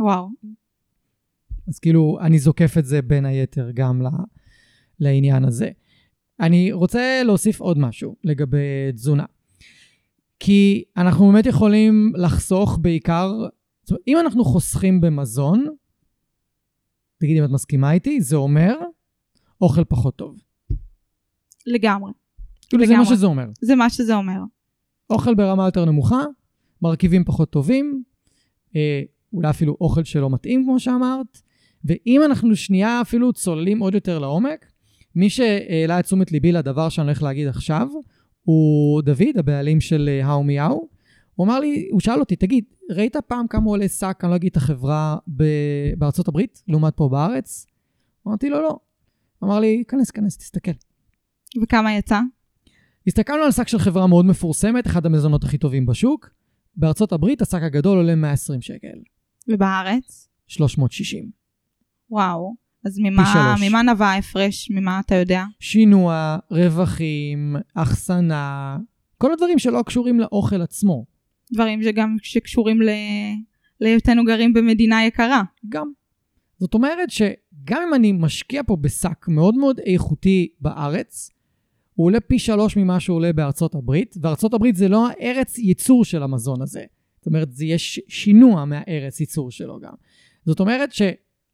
וואו. אז כאילו, אני זוקף את זה בין היתר גם ל, לעניין הזה. אני רוצה להוסיף עוד משהו לגבי תזונה. כי אנחנו באמת יכולים לחסוך בעיקר, זאת אומרת, אם אנחנו חוסכים במזון, תגידי אם את מסכימה איתי, זה אומר אוכל פחות טוב. לגמרי. כאילו לגמרי. זה מה שזה אומר. זה מה שזה אומר. אוכל ברמה יותר נמוכה, מרכיבים פחות טובים, אה, אולי אפילו אוכל שלא מתאים, כמו שאמרת. ואם אנחנו שנייה אפילו צוללים עוד יותר לעומק, מי שהעלה את תשומת ליבי לדבר שאני הולך להגיד עכשיו, הוא דוד, הבעלים של אה, האו מיהו. הוא אמר לי, הוא שאל אותי, תגיד, ראית פעם כמה עולה שק, אני לא אגיד את החברה, בארצות הברית, לעומת פה בארץ? אמרתי לו, לא. הוא אמר לי, כנס, כנס, תסתכל. וכמה יצא? הסתכלנו על שק של חברה מאוד מפורסמת, אחד המזונות הכי טובים בשוק. בארצות הברית השק הגדול עולה 120 שקל. ובארץ? 360. וואו. אז ממה, ממה נבע ההפרש? ממה אתה יודע? שינוע, רווחים, אחסנה, כל הדברים שלא קשורים לאוכל עצמו. דברים שגם שקשורים ל... להיותנו גרים במדינה יקרה. גם. זאת אומרת שגם אם אני משקיע פה בשק מאוד מאוד איכותי בארץ, הוא עולה פי שלוש ממה שהוא עולה בארצות הברית, וארצות הברית זה לא הארץ ייצור של המזון הזה. זאת אומרת, זה יש שינוע מהארץ ייצור שלו גם. זאת אומרת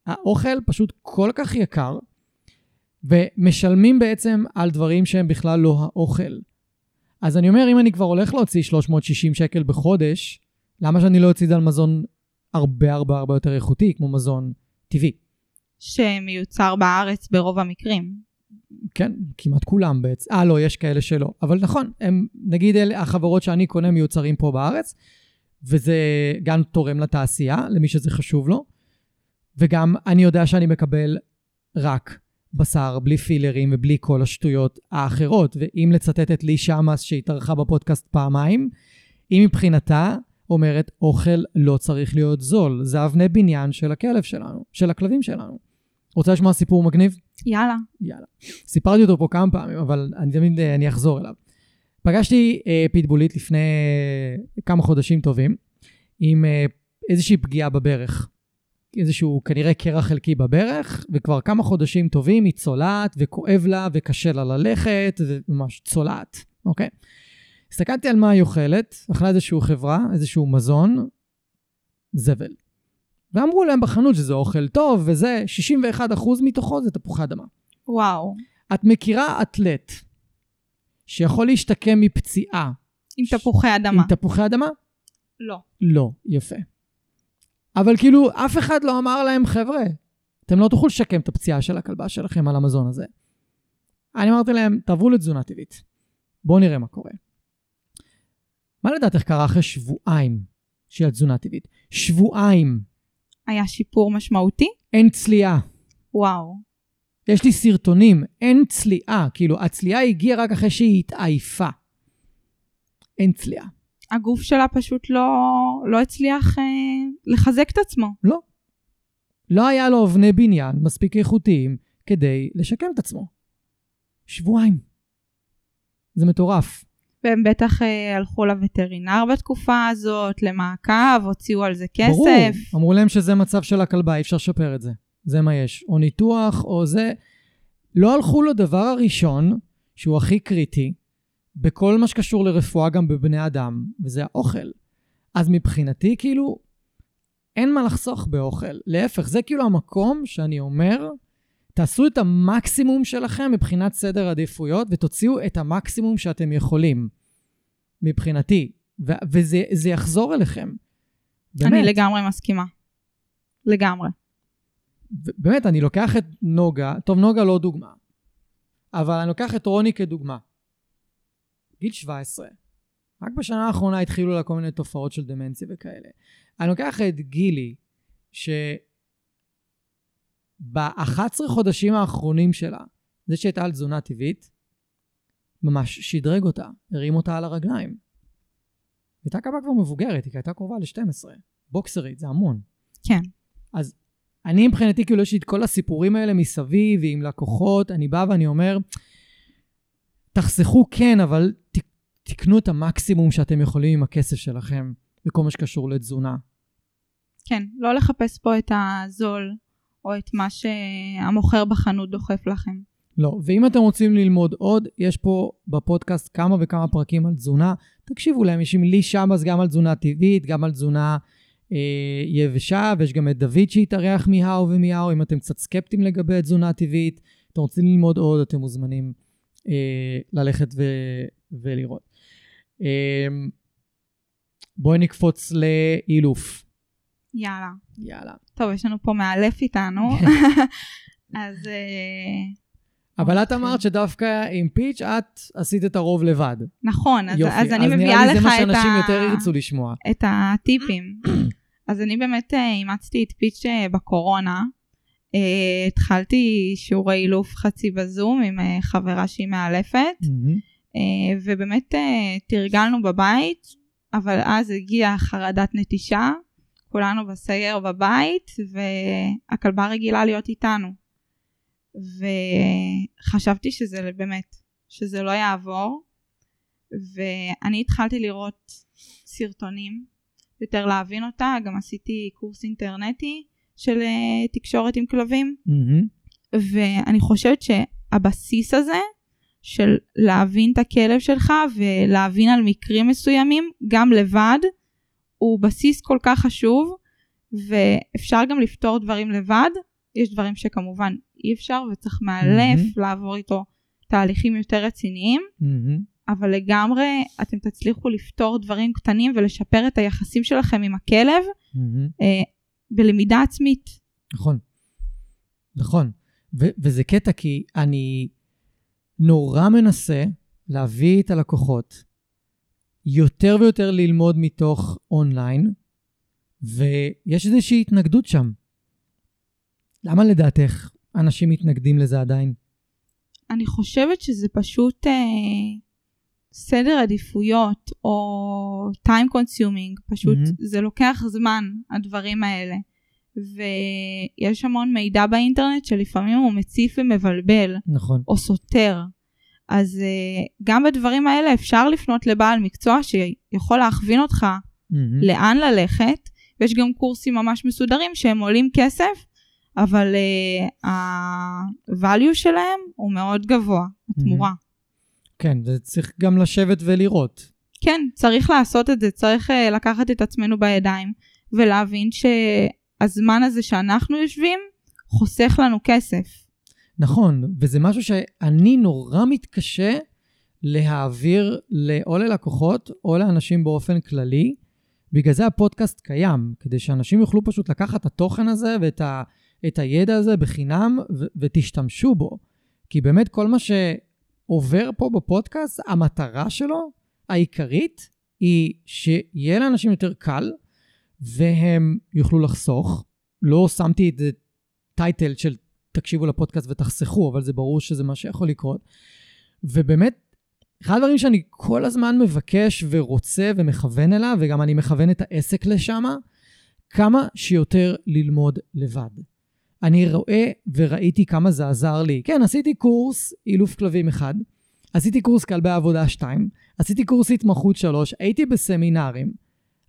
שהאוכל פשוט כל כך יקר, ומשלמים בעצם על דברים שהם בכלל לא האוכל. אז אני אומר, אם אני כבר הולך להוציא 360 שקל בחודש, למה שאני לא אוציא את זה על מזון הרבה הרבה הרבה יותר איכותי, כמו מזון טבעי? שמיוצר בארץ ברוב המקרים. כן, כמעט כולם בעצם. אה, לא, יש כאלה שלא. אבל נכון, הם, נגיד אלה, החברות שאני קונה מיוצרים פה בארץ, וזה גם תורם לתעשייה, למי שזה חשוב לו, וגם אני יודע שאני מקבל רק בשר, בלי פילרים ובלי כל השטויות האחרות. ואם לצטט את לי שמאס שהתארחה בפודקאסט פעמיים, היא מבחינתה אומרת, אוכל לא צריך להיות זול, זה אבני בניין של הכלב שלנו, של הכלבים שלנו. רוצה לשמוע סיפור מגניב? יאללה. יאללה. סיפרתי אותו פה כמה פעמים, אבל אני תמיד אה, אני אחזור אליו. פגשתי אה, פיטבולית לפני אה, כמה חודשים טובים, עם אה, איזושהי פגיעה בברך. איזשהו כנראה קרע חלקי בברך, וכבר כמה חודשים טובים היא צולעת וכואב לה וקשה לה ללכת, וממש צולעת, אוקיי? הסתכלתי על מה היא אוכלת, אכלה איזושהי חברה, איזשהו מזון, זבל. ואמרו להם בחנות שזה אוכל טוב, וזה, 61% מתוכו זה תפוחי אדמה. וואו. את מכירה אתלט שיכול להשתקם מפציעה. עם תפוחי אדמה. עם תפוחי אדמה? לא. לא, יפה. אבל כאילו, אף אחד לא אמר להם, חבר'ה, אתם לא תוכלו לשקם את הפציעה של הכלבה שלכם על המזון הזה. אני אמרתי להם, תעברו לתזונה טבעית. בואו נראה מה קורה. מה לדעתך קרה אחרי שבועיים של תזונה טבעית? שבועיים. היה שיפור משמעותי? אין צליעה. וואו. יש לי סרטונים, אין צליעה. כאילו, הצליעה הגיעה רק אחרי שהיא התעייפה. אין צליעה. הגוף שלה פשוט לא, לא הצליח אה, לחזק את עצמו. לא. לא היה לו אבני בניין מספיק איכותיים כדי לשקם את עצמו. שבועיים. זה מטורף. והם בטח אה, הלכו לווטרינר בתקופה הזאת, למעקב, הוציאו על זה כסף. ברור, אמרו להם שזה מצב של הכלבה, אי אפשר לשפר את זה. זה מה יש. או ניתוח, או זה. לא הלכו לדבר הראשון, שהוא הכי קריטי, בכל מה שקשור לרפואה גם בבני אדם, וזה האוכל. אז מבחינתי, כאילו, אין מה לחסוך באוכל. להפך, זה כאילו המקום שאני אומר, תעשו את המקסימום שלכם מבחינת סדר עדיפויות, ותוציאו את המקסימום שאתם יכולים, מבחינתי. ו- וזה יחזור אליכם. באמת. אני לגמרי מסכימה. לגמרי. באמת, אני לוקח את נוגה, טוב, נוגה לא דוגמה, אבל אני לוקח את רוני כדוגמה. גיל 17. רק בשנה האחרונה התחילו לה כל מיני תופעות של דמנציה וכאלה. אני לוקח את גילי, שב-11 חודשים האחרונים שלה, זה שהייתה על תזונה טבעית, ממש שדרג אותה, הרים אותה על הרגליים. הייתה כמה כבר מבוגרת, היא הייתה קרובה ל-12. בוקסרית, זה המון. כן. אז אני מבחינתי, כאילו יש לי את כל הסיפורים האלה מסביב, ועם לקוחות, אני בא ואני אומר, תחסכו כן, אבל ת, תקנו את המקסימום שאתם יכולים עם הכסף שלכם, בכל מה שקשור לתזונה. כן, לא לחפש פה את הזול, או את מה שהמוכר בחנות דוחף לכם. לא, ואם אתם רוצים ללמוד עוד, יש פה בפודקאסט כמה וכמה פרקים על תזונה. תקשיבו להם, יש עם לי שבס גם על תזונה טבעית, גם על תזונה אה, יבשה, ויש גם את דוד שהתארח מהאו ומהאו, אם אתם קצת סקפטיים לגבי תזונה טבעית, אתם רוצים ללמוד עוד, אתם מוזמנים אה, ללכת ו- ולראות. אה, בואי נקפוץ לאילוף. יאללה. יאללה. טוב, יש לנו פה מאלף איתנו, אז... אה, אבל את אמרת שדווקא עם פיץ' את עשית את הרוב לבד. נכון, אז, יופי, אז אני אז מביאה לך את ה... אז נראה לי זה מה שאנשים יותר ירצו לשמוע. את הטיפים. אז אני באמת אה, אימצתי את פיץ' אה, בקורונה. Uh, התחלתי שיעורי אילוף חצי בזום עם uh, חברה שהיא מאלפת, mm-hmm. Uh, ובאמת uh, תרגלנו בבית, אבל אז הגיעה חרדת נטישה, כולנו בסייר בבית, והכלבה רגילה להיות איתנו. וחשבתי שזה באמת, שזה לא יעבור, ואני התחלתי לראות סרטונים, יותר להבין אותה, גם עשיתי קורס אינטרנטי של אה, תקשורת עם כלבים, mm-hmm. ואני חושבת שהבסיס הזה, של להבין את הכלב שלך ולהבין על מקרים מסוימים, גם לבד, הוא בסיס כל כך חשוב, ואפשר גם לפתור דברים לבד. יש דברים שכמובן אי אפשר וצריך מאלף mm-hmm. לעבור איתו תהליכים יותר רציניים, mm-hmm. אבל לגמרי אתם תצליחו לפתור דברים קטנים ולשפר את היחסים שלכם עם הכלב mm-hmm. אה, בלמידה עצמית. נכון, נכון. ו- וזה קטע כי אני נורא מנסה להביא את הלקוחות יותר ויותר ללמוד מתוך אונליין, ויש איזושהי התנגדות שם. למה לדעתך אנשים מתנגדים לזה עדיין? אני חושבת שזה פשוט אה, סדר עדיפויות או time consuming, פשוט mm-hmm. זה לוקח זמן, הדברים האלה. ויש המון מידע באינטרנט שלפעמים הוא מציף ומבלבל. נכון. או סותר. אז uh, גם בדברים האלה אפשר לפנות לבעל מקצוע שיכול להכווין אותך mm-hmm. לאן ללכת, ויש גם קורסים ממש מסודרים שהם עולים כסף, אבל uh, ה-value שלהם הוא מאוד גבוה, התמורה. כן, וצריך גם לשבת ולראות. כן, צריך לעשות את זה, צריך uh, לקחת את עצמנו בידיים ולהבין שהזמן הזה שאנחנו יושבים חוסך לנו כסף. נכון, וזה משהו שאני נורא מתקשה להעביר או ללקוחות או לאנשים באופן כללי. בגלל זה הפודקאסט קיים, כדי שאנשים יוכלו פשוט לקחת את התוכן הזה ואת ה... את הידע הזה בחינם ו- ותשתמשו בו. כי באמת כל מה שעובר פה בפודקאסט, המטרה שלו, העיקרית, היא שיהיה לאנשים יותר קל, והם יוכלו לחסוך. לא שמתי את זה טייטל של תקשיבו לפודקאסט ותחסכו, אבל זה ברור שזה מה שיכול לקרות. ובאמת, אחד הדברים שאני כל הזמן מבקש ורוצה ומכוון אליו, וגם אני מכוון את העסק לשם, כמה שיותר ללמוד לבד. אני רואה וראיתי כמה זה עזר לי. כן, עשיתי קורס אילוף כלבים אחד, עשיתי קורס כלבי עבודה שתיים, עשיתי קורס התמחות שלוש, הייתי בסמינרים,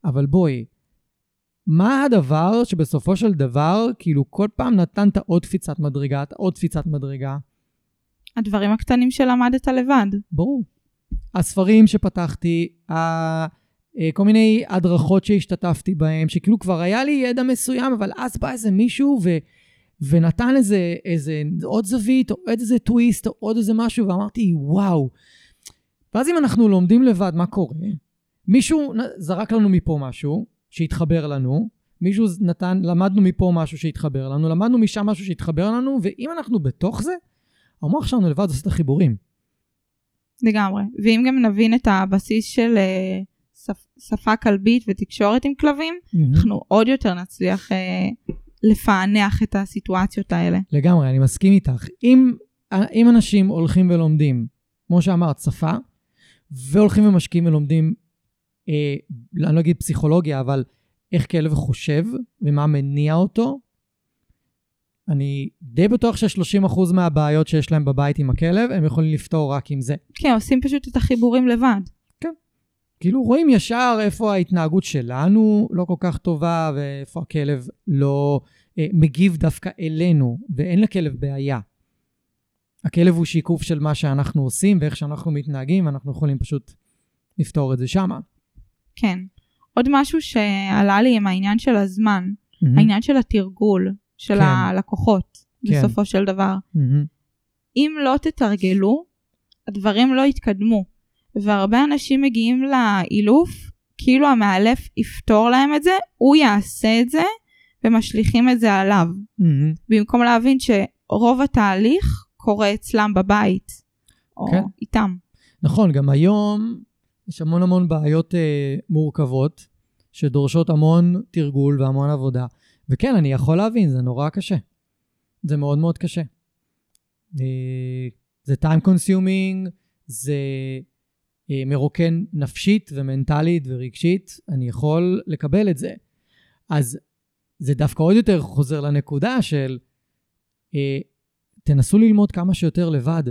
אבל בואי, מה הדבר שבסופו של דבר, כאילו כל פעם נתנת עוד קפיצת מדרגה, עוד קפיצת מדרגה? הדברים הקטנים שלמדת לבד. ברור. הספרים שפתחתי, אה, כל מיני הדרכות שהשתתפתי בהן, שכאילו כבר היה לי ידע מסוים, אבל אז בא איזה מישהו ו, ונתן איזה, איזה עוד זווית, או עוד איזה טוויסט, או עוד איזה משהו, ואמרתי, וואו. ואז אם אנחנו לומדים לבד, מה קורה? מישהו זרק לנו מפה משהו שהתחבר לנו, מישהו נתן, למדנו מפה משהו שהתחבר לנו, למדנו משם משהו שהתחבר לנו, ואם אנחנו בתוך זה, המוח שלנו לבד עושה את החיבורים. לגמרי. ואם גם נבין את הבסיס של uh, שפ, שפה כלבית ותקשורת עם כלבים, mm-hmm. אנחנו עוד יותר נצליח uh, לפענח את הסיטואציות האלה. לגמרי, אני מסכים איתך. אם, אם אנשים הולכים ולומדים, כמו שאמרת, שפה, והולכים ומשקיעים ולומדים, אה, אני לא אגיד פסיכולוגיה, אבל איך כלב חושב ומה מניע אותו, אני די בטוח ש-30% מהבעיות שיש להם בבית עם הכלב, הם יכולים לפתור רק עם זה. כן, עושים פשוט את החיבורים לבד. כן. כאילו רואים ישר איפה ההתנהגות שלנו לא כל כך טובה, ואיפה הכלב לא אה, מגיב דווקא אלינו, ואין לכלב בעיה. הכלב הוא שיקוף של מה שאנחנו עושים ואיך שאנחנו מתנהגים, ואנחנו יכולים פשוט לפתור את זה שמה. כן. עוד משהו שעלה לי עם העניין של הזמן, mm-hmm. העניין של התרגול. של כן. הלקוחות, כן. בסופו של דבר. Mm-hmm. אם לא תתרגלו, הדברים לא יתקדמו. והרבה אנשים מגיעים לאילוף, כאילו המאלף יפתור להם את זה, הוא יעשה את זה, ומשליכים את זה עליו. Mm-hmm. במקום להבין שרוב התהליך קורה אצלם בבית, או כן. איתם. נכון, גם היום יש המון המון בעיות אה, מורכבות, שדורשות המון תרגול והמון עבודה. וכן, אני יכול להבין, זה נורא קשה. זה מאוד מאוד קשה. אה, זה time consuming, זה אה, מרוקן נפשית ומנטלית ורגשית, אני יכול לקבל את זה. אז זה דווקא עוד יותר חוזר לנקודה של אה, תנסו ללמוד כמה שיותר לבד.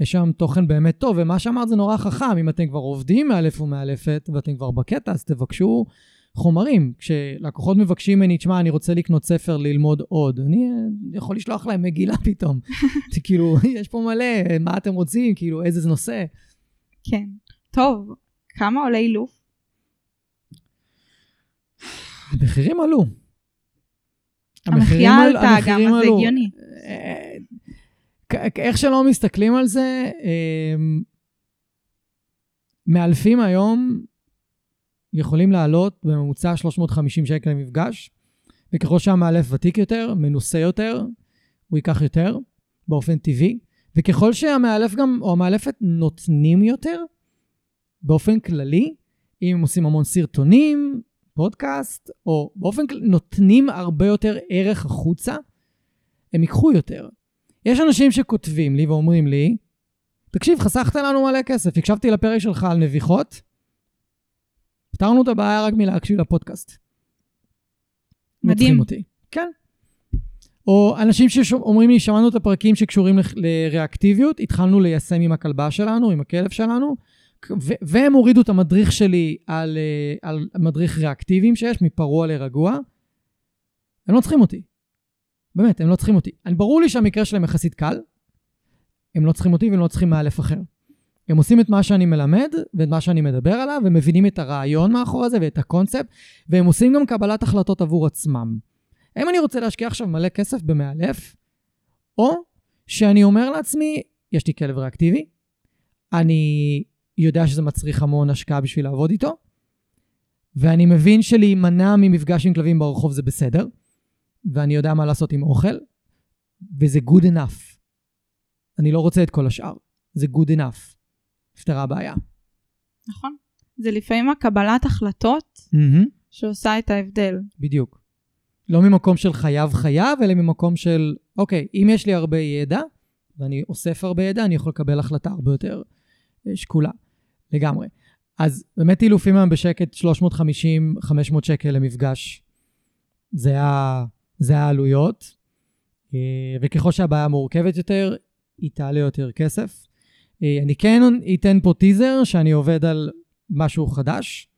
יש שם תוכן באמת טוב, ומה שאמרת זה נורא חכם. אם אתם כבר עובדים מאלף ומאלפת ואתם כבר בקטע, אז תבקשו חומרים. כשלקוחות מבקשים ממני, תשמע, אני רוצה לקנות ספר ללמוד עוד, אני אה, יכול לשלוח להם מגילה פתאום. כאילו, יש פה מלא, מה אתם רוצים? כאילו, איזה נושא. כן. טוב, כמה עולה אילוף? המחירים עלו. המחיה עלתה גם, אז זה הגיוני. איך שלא מסתכלים על זה, אה, מאלפים היום יכולים לעלות בממוצע 350 שקל למפגש, וככל שהמאלף ותיק יותר, מנוסה יותר, הוא ייקח יותר באופן טבעי, וככל שהמאלף גם, או המאלפת נותנים יותר, באופן כללי, אם הם עושים המון סרטונים, פודקאסט, או באופן כללי, נותנים הרבה יותר ערך החוצה, הם ייקחו יותר. יש אנשים שכותבים לי ואומרים לי, תקשיב, חסכת לנו מלא כסף, הקשבתי לפרק שלך על נביחות, פתרנו את הבעיה רק מלהקשיב לפודקאסט. מדהים. אותי. כן. או אנשים שאומרים לי, שמענו את הפרקים שקשורים לריאקטיביות, התחלנו ליישם עם הכלבה שלנו, עם הכלב שלנו, והם הורידו את המדריך שלי על, אה, על מדריך ריאקטיביים שיש, מפרוע לרגוע. הם לא צריכים אותי. באמת, הם לא צריכים אותי. ברור לי שהמקרה שלהם יחסית קל, הם לא צריכים אותי והם לא צריכים מאלף אחר. הם עושים את מה שאני מלמד ואת מה שאני מדבר עליו, ומבינים את הרעיון מאחורי זה ואת הקונספט, והם עושים גם קבלת החלטות עבור עצמם. האם אני רוצה להשקיע עכשיו מלא כסף במאלף, או שאני אומר לעצמי, יש לי כלב ריאקטיבי, אני יודע שזה מצריך המון השקעה בשביל לעבוד איתו, ואני מבין שלהימנע ממפגש עם כלבים ברחוב זה בסדר, ואני יודע מה לעשות עם אוכל, וזה good enough. אני לא רוצה את כל השאר, זה good enough. נפתרה הבעיה. נכון. זה לפעמים הקבלת החלטות mm-hmm. שעושה את ההבדל. בדיוק. לא ממקום של חייב חייב, אלא ממקום של, אוקיי, אם יש לי הרבה ידע, ואני אוסף הרבה ידע, אני יכול לקבל החלטה הרבה יותר אה, שקולה. לגמרי. אז באמת אילופים היום בשקט 350-500 שקל למפגש. זה, ה, זה העלויות. אה, וככל שהבעיה מורכבת יותר, היא תעלה יותר כסף. אה, אני כן אתן פה טיזר שאני עובד על משהו חדש,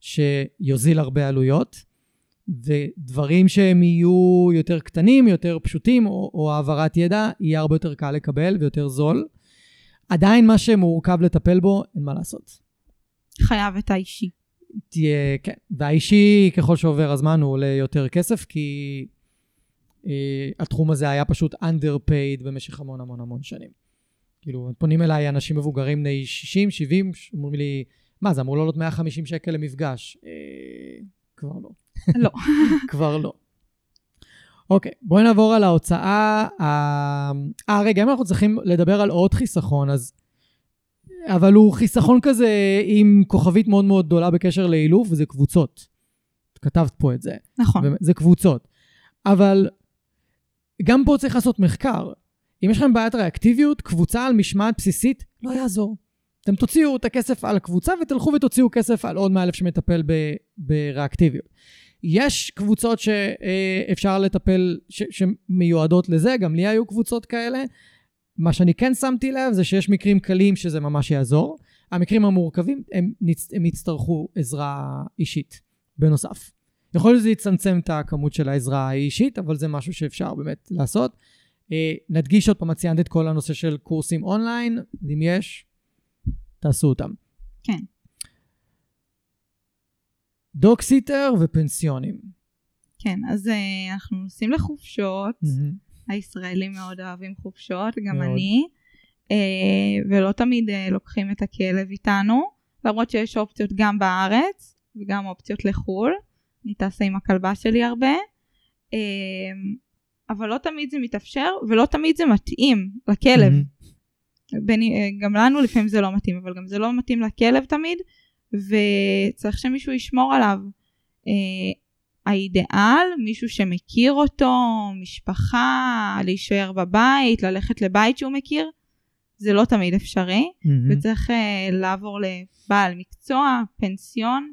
שיוזיל הרבה עלויות, ודברים שהם יהיו יותר קטנים, יותר פשוטים, או, או העברת ידע, יהיה הרבה יותר קל לקבל ויותר זול. עדיין מה שמורכב לטפל בו, אין מה לעשות. חייב את האישי. תהיה, כן. והאישי, ככל שעובר הזמן, הוא עולה יותר כסף, כי התחום הזה היה פשוט underpaid במשך המון המון המון שנים. כאילו, פונים אליי אנשים מבוגרים בני 60, 70, אומרים לי, מה, זה אמור לעלות 150 שקל למפגש. אה, כבר לא. לא. כבר לא. אוקיי, בואי נעבור על ההוצאה. אה, רגע, אם אנחנו צריכים לדבר על עוד חיסכון, אז... אבל הוא חיסכון כזה עם כוכבית מאוד מאוד גדולה בקשר לאילוף, וזה קבוצות. כתבת פה את זה. נכון. זה קבוצות. אבל גם פה צריך לעשות מחקר. אם יש לכם בעיית ריאקטיביות, קבוצה על משמעת בסיסית לא יעזור. אתם תוציאו את הכסף על הקבוצה ותלכו ותוציאו כסף על עוד מאלף שמטפל בריאקטיביות. יש קבוצות שאפשר לטפל, ש, שמיועדות לזה, גם לי היו קבוצות כאלה. מה שאני כן שמתי לב זה שיש מקרים קלים שזה ממש יעזור. המקרים המורכבים, הם, הם יצטרכו עזרה אישית בנוסף. יכול להיות שזה יצמצם את הכמות של העזרה האישית, אבל זה משהו שאפשר באמת לעשות. אה, נדגיש עוד פעם, ציינת את כל הנושא של קורסים אונליין, אם יש, תעשו אותם. כן. דוקסיטר ופנסיונים. כן, אז uh, אנחנו נוסעים לחופשות, mm-hmm. הישראלים מאוד אוהבים חופשות, גם מאוד. אני, uh, ולא תמיד uh, לוקחים את הכלב איתנו, למרות שיש אופציות גם בארץ וגם אופציות לחו"ל, אני טסה עם הכלבה שלי הרבה, uh, אבל לא תמיד זה מתאפשר ולא תמיד זה מתאים לכלב. בין, אה, גם לנו לפעמים זה לא מתאים, אבל גם זה לא מתאים לכלב תמיד, וצריך שמישהו ישמור עליו. אה, האידיאל, מישהו שמכיר אותו, משפחה, להישאר בבית, ללכת לבית שהוא מכיר, זה לא תמיד אפשרי, mm-hmm. וצריך uh, לעבור לבעל מקצוע, פנסיון,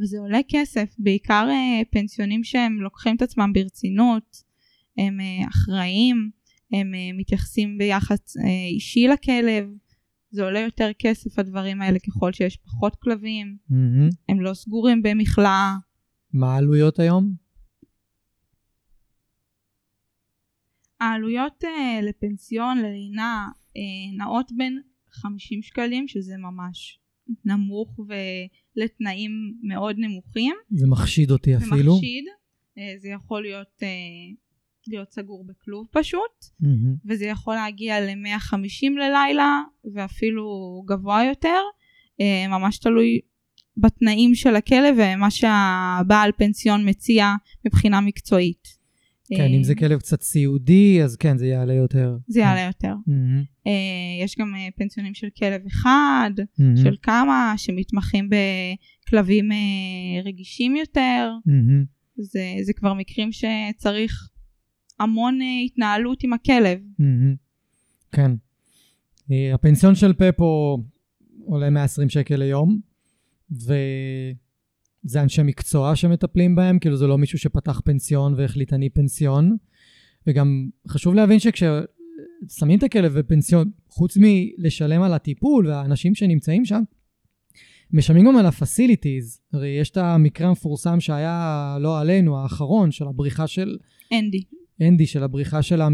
וזה עולה כסף, בעיקר uh, פנסיונים שהם לוקחים את עצמם ברצינות, הם uh, אחראים, הם uh, מתייחסים ביחס uh, אישי לכלב, זה עולה יותר כסף הדברים האלה ככל שיש פחות כלבים, mm-hmm. הם לא סגורים במכלאה. מה העלויות היום? העלויות uh, לפנסיון, ללינה, uh, נעות בין 50 שקלים, שזה ממש נמוך ולתנאים מאוד נמוכים. זה מחשיד אותי אפילו. זה מחשיד, uh, זה יכול להיות uh, להיות סגור בכלוב פשוט, mm-hmm. וזה יכול להגיע ל-150 ללילה, ואפילו גבוה יותר, אה, ממש תלוי בתנאים של הכלב ומה שהבעל פנסיון מציע מבחינה מקצועית. כן, אם זה אה, כלב קצת סיעודי, אז כן, זה יעלה יותר. זה יעלה יותר. Mm-hmm. יש גם פנסיונים של כלב אחד. של כמה, שמתמחים בכלבים רגישים יותר. זה, זה כבר מקרים שצריך המון התנהלות עם הכלב. כן. הפנסיון של פפו עולה 120 שקל ליום, וזה אנשי מקצוע שמטפלים בהם, כאילו זה לא מישהו שפתח פנסיון והחליט אני פנסיון. וגם חשוב להבין שכששמים את הכלב בפנסיון, חוץ מלשלם על הטיפול והאנשים שנמצאים שם, משלמים גם על הפסיליטיז. הרי יש את המקרה המפורסם שהיה, לא עלינו, האחרון, של הבריחה של... אנדי. אנדי של הבריחה שלה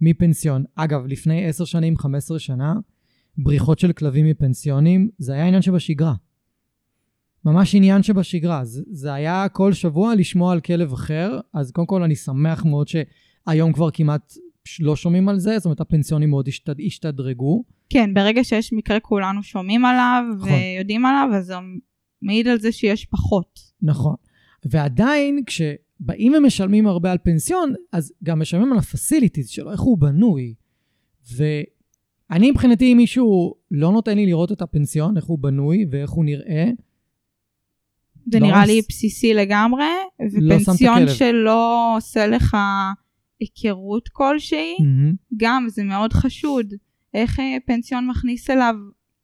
מפנסיון. אגב, לפני 10 שנים, 15 שנה, בריחות של כלבים מפנסיונים, זה היה עניין שבשגרה. ממש עניין שבשגרה. זה, זה היה כל שבוע לשמוע על כלב אחר, אז קודם כל אני שמח מאוד שהיום כבר כמעט לא שומעים על זה, זאת אומרת הפנסיונים מאוד השתד, השתדרגו. כן, ברגע שיש מקרה כולנו שומעים עליו נכון. ויודעים עליו, אז זה מעיד על זה שיש פחות. נכון. ועדיין, כש... באים ומשלמים הרבה על פנסיון, אז גם משלמים על הפסיליטיז שלו, איך הוא בנוי. ואני מבחינתי, אם מישהו לא נותן לי לראות את הפנסיון, איך הוא בנוי ואיך הוא נראה, זה לא נראה לי בסיסי לגמרי, לא ופנסיון לא שלא עושה לך היכרות כלשהי, mm-hmm. גם זה מאוד חשוד. איך אה, פנסיון מכניס אליו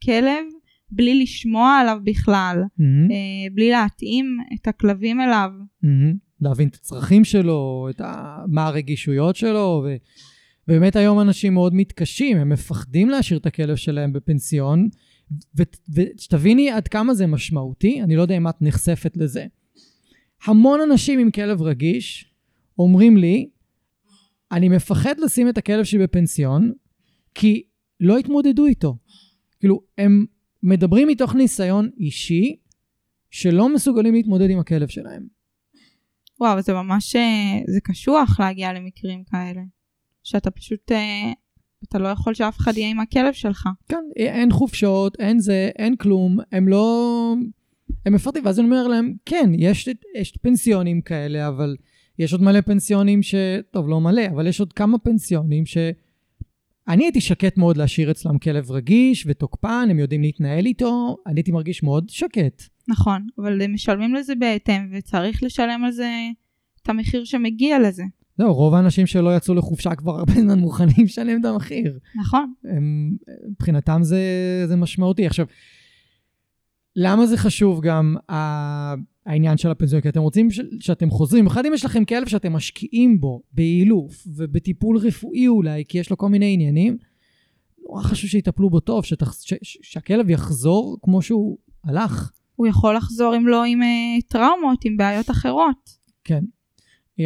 כלב בלי לשמוע עליו בכלל, מהמם, אה, בלי להתאים את הכלבים אליו. מהמם. להבין את הצרכים שלו, את ה... מה הרגישויות שלו, ו... ובאמת היום אנשים מאוד מתקשים, הם מפחדים להשאיר את הכלב שלהם בפנסיון, ושתביני עד כמה זה משמעותי, אני לא יודע אם את נחשפת לזה. המון אנשים עם כלב רגיש אומרים לי, אני מפחד לשים את הכלב שלי בפנסיון, כי לא התמודדו איתו. כאילו, הם מדברים מתוך ניסיון אישי, שלא מסוגלים להתמודד עם הכלב שלהם. וואו, זה ממש, אה, זה קשוח להגיע למקרים כאלה. שאתה פשוט, אה, אתה לא יכול שאף אחד יהיה עם הכלב שלך. כן, אין חופשות, אין זה, אין כלום, הם לא... הם מפרטים, ואז אני אומר להם, כן, יש, יש פנסיונים כאלה, אבל יש עוד מלא פנסיונים ש... טוב, לא מלא, אבל יש עוד כמה פנסיונים ש... אני הייתי שקט מאוד להשאיר אצלם כלב רגיש ותוקפן, הם יודעים להתנהל איתו, אני הייתי מרגיש מאוד שקט. נכון, אבל הם משלמים לזה בהתאם, וצריך לשלם על זה את המחיר שמגיע לזה. זהו, רוב האנשים שלא יצאו לחופשה כבר הרבה זמן מוכנים לשלם את המחיר. נכון. הם, מבחינתם זה, זה משמעותי. עכשיו, למה זה חשוב גם העניין של הפנסיון? כי אתם רוצים ש- שאתם חוזרים, במיוחד אם יש לכם כלב שאתם משקיעים בו באילוף ובטיפול רפואי אולי, כי יש לו כל מיני עניינים, נורא חשוב שיטפלו בו טוב, שתח, ש, ש, שהכלב יחזור כמו שהוא הלך. הוא יכול לחזור אם לא עם אה, טראומות, עם בעיות אחרות. כן.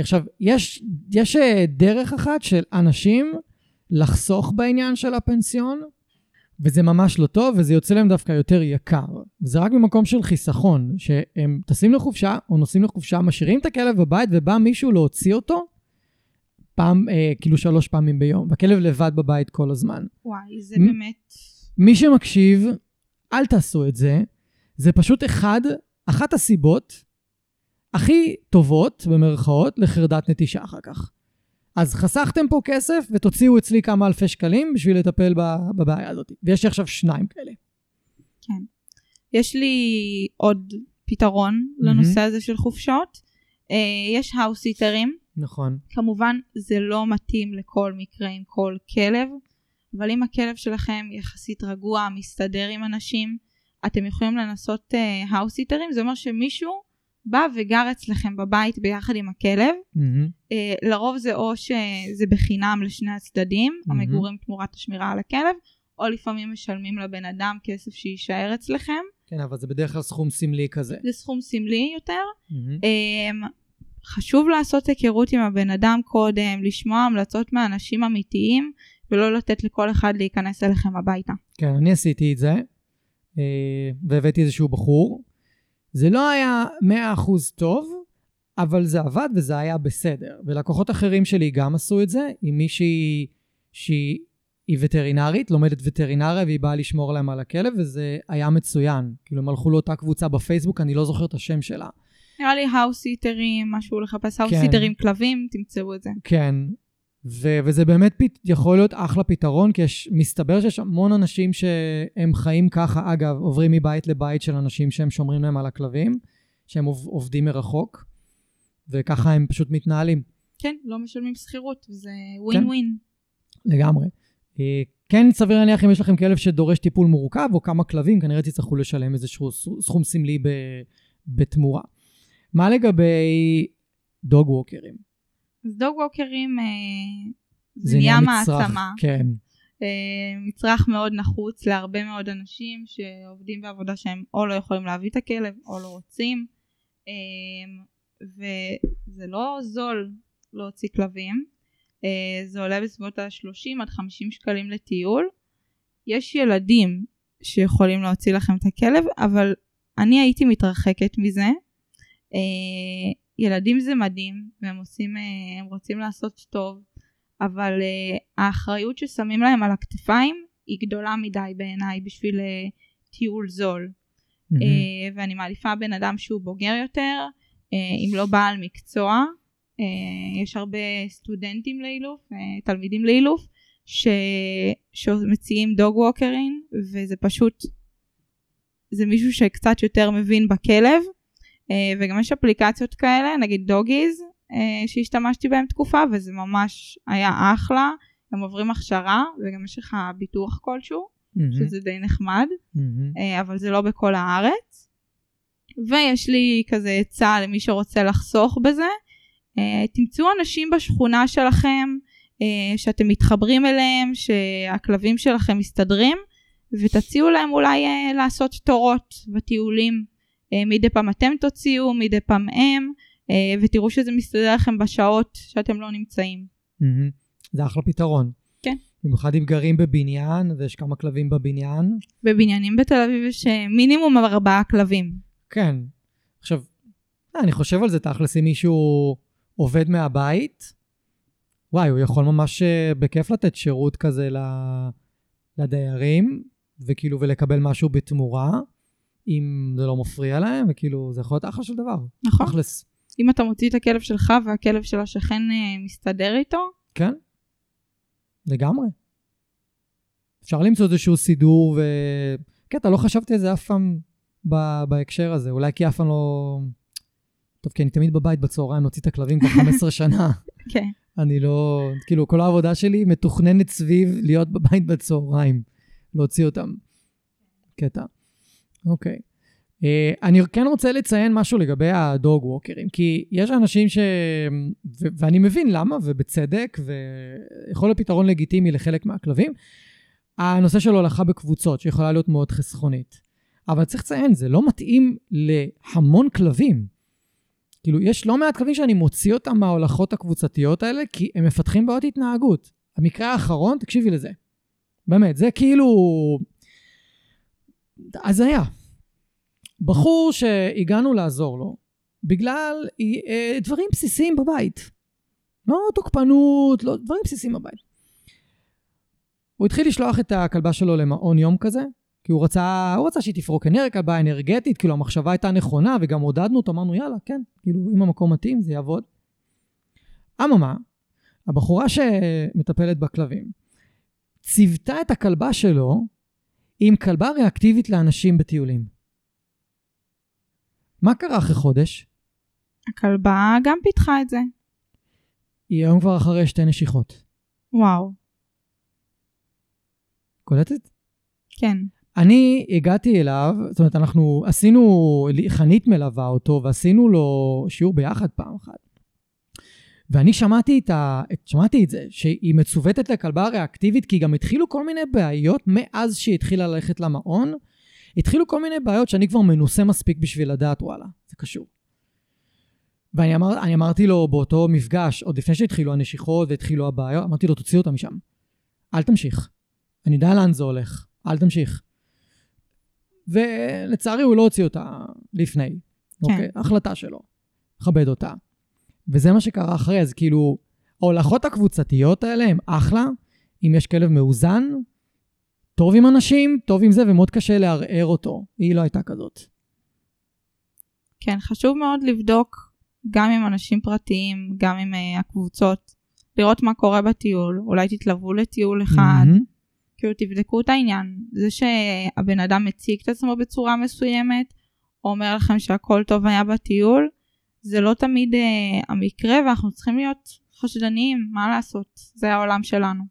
עכשיו, יש, יש אה, דרך אחת של אנשים לחסוך בעניין של הפנסיון, וזה ממש לא טוב, וזה יוצא להם דווקא יותר יקר. וזה רק במקום של חיסכון, שהם טסים לחופשה, או נוסעים לחופשה, משאירים את הכלב בבית, ובא מישהו להוציא אותו, פעם, אה, כאילו שלוש פעמים ביום, והכלב לבד בבית כל הזמן. וואי, זה מ- באמת... מי שמקשיב, אל תעשו את זה. זה פשוט אחד, אחת הסיבות הכי טובות, במרכאות, לחרדת נטישה אחר כך. אז חסכתם פה כסף ותוציאו אצלי כמה אלפי שקלים בשביל לטפל בבעיה הזאת. ויש לי עכשיו שניים כאלה. יש לי עוד פתרון לנושא הזה של חופשות. אה, יש האוסיטרים, נכון. כמובן זה לא מתאים לכל מקרה עם כל כלב, אבל אם הכלב שלכם יחסית רגוע, מסתדר עם אנשים, אתם יכולים לנסות האוסיטרים, זה אומר שמישהו בא וגר אצלכם בבית ביחד עם הכלב. אה, לרוב זה או שזה בחינם לשני הצדדים, מהמם. המגורים תמורת השמירה על הכלב, או לפעמים משלמים לבן אדם כסף שיישאר אצלכם. כן, אבל זה בדרך כלל סכום סמלי כזה. זה סכום סמלי יותר. אמ, חשוב לעשות היכרות עם הבן אדם קודם, לשמוע המלצות מאנשים אמיתיים, ולא לתת לכל אחד להיכנס אליכם הביתה. כן, אני עשיתי את זה, אה, והבאתי איזשהו בחור. זה לא היה 100% טוב, אבל זה עבד וזה היה בסדר. ולקוחות אחרים שלי גם עשו את זה, עם מישהי שהיא היא וטרינרית, לומדת וטרינריה, והיא באה לשמור להם על הכלב, וזה היה מצוין. כאילו, הם הלכו לאותה קבוצה בפייסבוק, אני לא זוכר את השם שלה. נראה לי האוסיטרים, משהו לחפש האוסיטרים כלבים, תמצאו את זה. כן, ו- וזה באמת פת- יכול להיות אחלה פתרון, כי יש, מסתבר שיש המון אנשים שהם חיים ככה, אגב, עוברים מבית לבית של אנשים שהם שומרים להם על הכלבים, שהם עוב- עובדים מרחוק, וככה הם פשוט מתנהלים, כן, לא משלמים שכירות, זה כן. ווין ווין. לגמרי. אה, כן, סביר להניח אם יש לכם כלב שדורש טיפול מורכב, או כמה כלבים, כנראה תצטרכו לשלם איזשהו סכום סמלי ב- בתמורה. מה לגבי דוג ווקרים? אז דוג ווקרים אה, זה נהיה מעצמה. כן. אה, מצרך מאוד נחוץ להרבה מאוד אנשים שעובדים בעבודה שהם או לא יכולים להביא את הכלב או לא רוצים אה, וזה לא זול להוציא כלבים זה עולה בסביבות ה-30 עד 50 שקלים לטיול יש ילדים שיכולים להוציא לכם את הכלב אבל אני הייתי מתרחקת מזה ילדים זה מדהים והם עושים אה, הם רוצים לעשות טוב אבל uh, האחריות ששמים להם על הכתפיים היא גדולה מדי בעיניי בשביל uh, טיול זול. Uh, ואני מעדיפה בן אדם שהוא בוגר יותר, אם לא בעל מקצוע. יש הרבה סטודנטים לאילוף, תלמידים לאילוף, ש... שמציעים דוג ווקרים, וזה פשוט, זה מישהו שקצת יותר מבין בכלב. Uh, וגם יש אפליקציות כאלה, נגיד דוגיז, אה, שהשתמשתי בהם תקופה וזה ממש היה אחלה, הם עוברים הכשרה וגם יש לך ביטוח כלשהו. מהמם, שזה די נחמד. אה, אבל זה לא בכל הארץ. ויש לי כזה עצה למי שרוצה לחסוך בזה. אה, תמצאו אנשים בשכונה שלכם אה, שאתם מתחברים אליהם, שהכלבים שלכם מסתדרים, ותציעו להם אולי אה, לעשות תורות בטיולים. אה, מדי פעם אתם תוציאו, מדי פעם הם, אה, ותראו שזה מסתדר לכם בשעות שאתם לא נמצאים. זה אחלה פתרון. כן. במיוחד אם גרים בבניין ויש כמה כלבים בבניין. בבניינים בתל אביב יש אה, מינימום ארבעה כלבים. כן. עכשיו, אני חושב על זה תכלס, אם מישהו עובד מהבית, וואי, הוא יכול ממש בכיף לתת שירות כזה לדיירים, וכאילו, ולקבל משהו בתמורה, אם זה לא מפריע להם, וכאילו, זה יכול להיות אחלה של דבר. נכון. תכלס, אם אתה מוציא את הכלב שלך והכלב של השכן אה, מסתדר איתו, כן, לגמרי. אפשר למצוא איזשהו סידור, ו... קטע, לא חשבתי על זה אף פעם ב- בהקשר הזה, אולי כי אף פעם לא... טוב, כי אני תמיד בבית בצהריים, להוציא את הכלבים כבר 15 שנה. כן. אני לא... כאילו, כל העבודה שלי מתוכננת סביב להיות בבית בצהריים, להוציא אותם. קטע. אוקיי. Uh, אני כן רוצה לציין משהו לגבי הדוג ווקרים, כי יש אנשים ש... ו- ואני מבין למה, ובצדק, ויכול להיות פתרון לגיטימי לחלק מהכלבים, הנושא של הולכה בקבוצות, שיכולה להיות מאוד חסכונית. אבל צריך לציין, זה לא מתאים להמון כלבים. כאילו, יש לא מעט כלבים שאני מוציא אותם מההולכות הקבוצתיות האלה, כי הם מפתחים בעיות התנהגות. המקרה האחרון, תקשיבי לזה. באמת, זה כאילו... הזיה. בחור שהגענו לעזור לו, בגלל אה, דברים בסיסיים בבית. לא תוקפנות, לא, דברים בסיסיים בבית. הוא התחיל לשלוח את הכלבה שלו למעון יום כזה, כי הוא רצה, הוא רצה שהיא תפרוק אנרגיה, כלבה אנרגטית, כאילו המחשבה הייתה נכונה, וגם עודדנו אותו, אמרנו יאללה, כן, כאילו אם המקום מתאים זה יעבוד. אממה, הבחורה שמטפלת בכלבים, ציוותה את הכלבה שלו עם כלבה ריאקטיבית לאנשים בטיולים. מה קרה אחרי חודש? הכלבה גם פיתחה את זה. היא היום כבר אחרי שתי נשיכות. וואו. קולטת? כן. אני הגעתי אליו, זאת אומרת, אנחנו עשינו, חנית מלווה אותו, ועשינו לו שיעור ביחד פעם אחת. ואני שמעתי את, ה, שמעתי את זה, שהיא מצוותת לכלבה ריאקטיבית, כי גם התחילו כל מיני בעיות מאז שהיא התחילה ללכת למעון. התחילו כל מיני בעיות שאני כבר מנוסה מספיק בשביל לדעת, וואלה, זה קשור. ואני אמר, אמרתי לו באותו מפגש, עוד לפני שהתחילו הנשיכות והתחילו הבעיות, אמרתי לו, תוציא אותה משם. אל תמשיך. אני יודע לאן זה הולך, אל תמשיך. ולצערי הוא לא הוציא אותה לפני. כן. אוקיי? החלטה שלו. מכבד אותה. וזה מה שקרה אחרי, אז כאילו, ההולכות הקבוצתיות האלה הן אחלה, אם יש כלב מאוזן, טוב עם אנשים, טוב עם זה, ומאוד קשה לערער אותו. היא לא הייתה כזאת. כן, חשוב מאוד לבדוק גם עם אנשים פרטיים, גם עם uh, הקבוצות, לראות מה קורה בטיול, אולי תתלוו לטיול אחד, מהמם. כאילו תבדקו את העניין. זה שהבן אדם מציג את עצמו בצורה מסוימת, או אומר לכם שהכל טוב היה בטיול, זה לא תמיד אה, המקרה, ואנחנו צריכים להיות חשדניים, מה לעשות, זה העולם שלנו.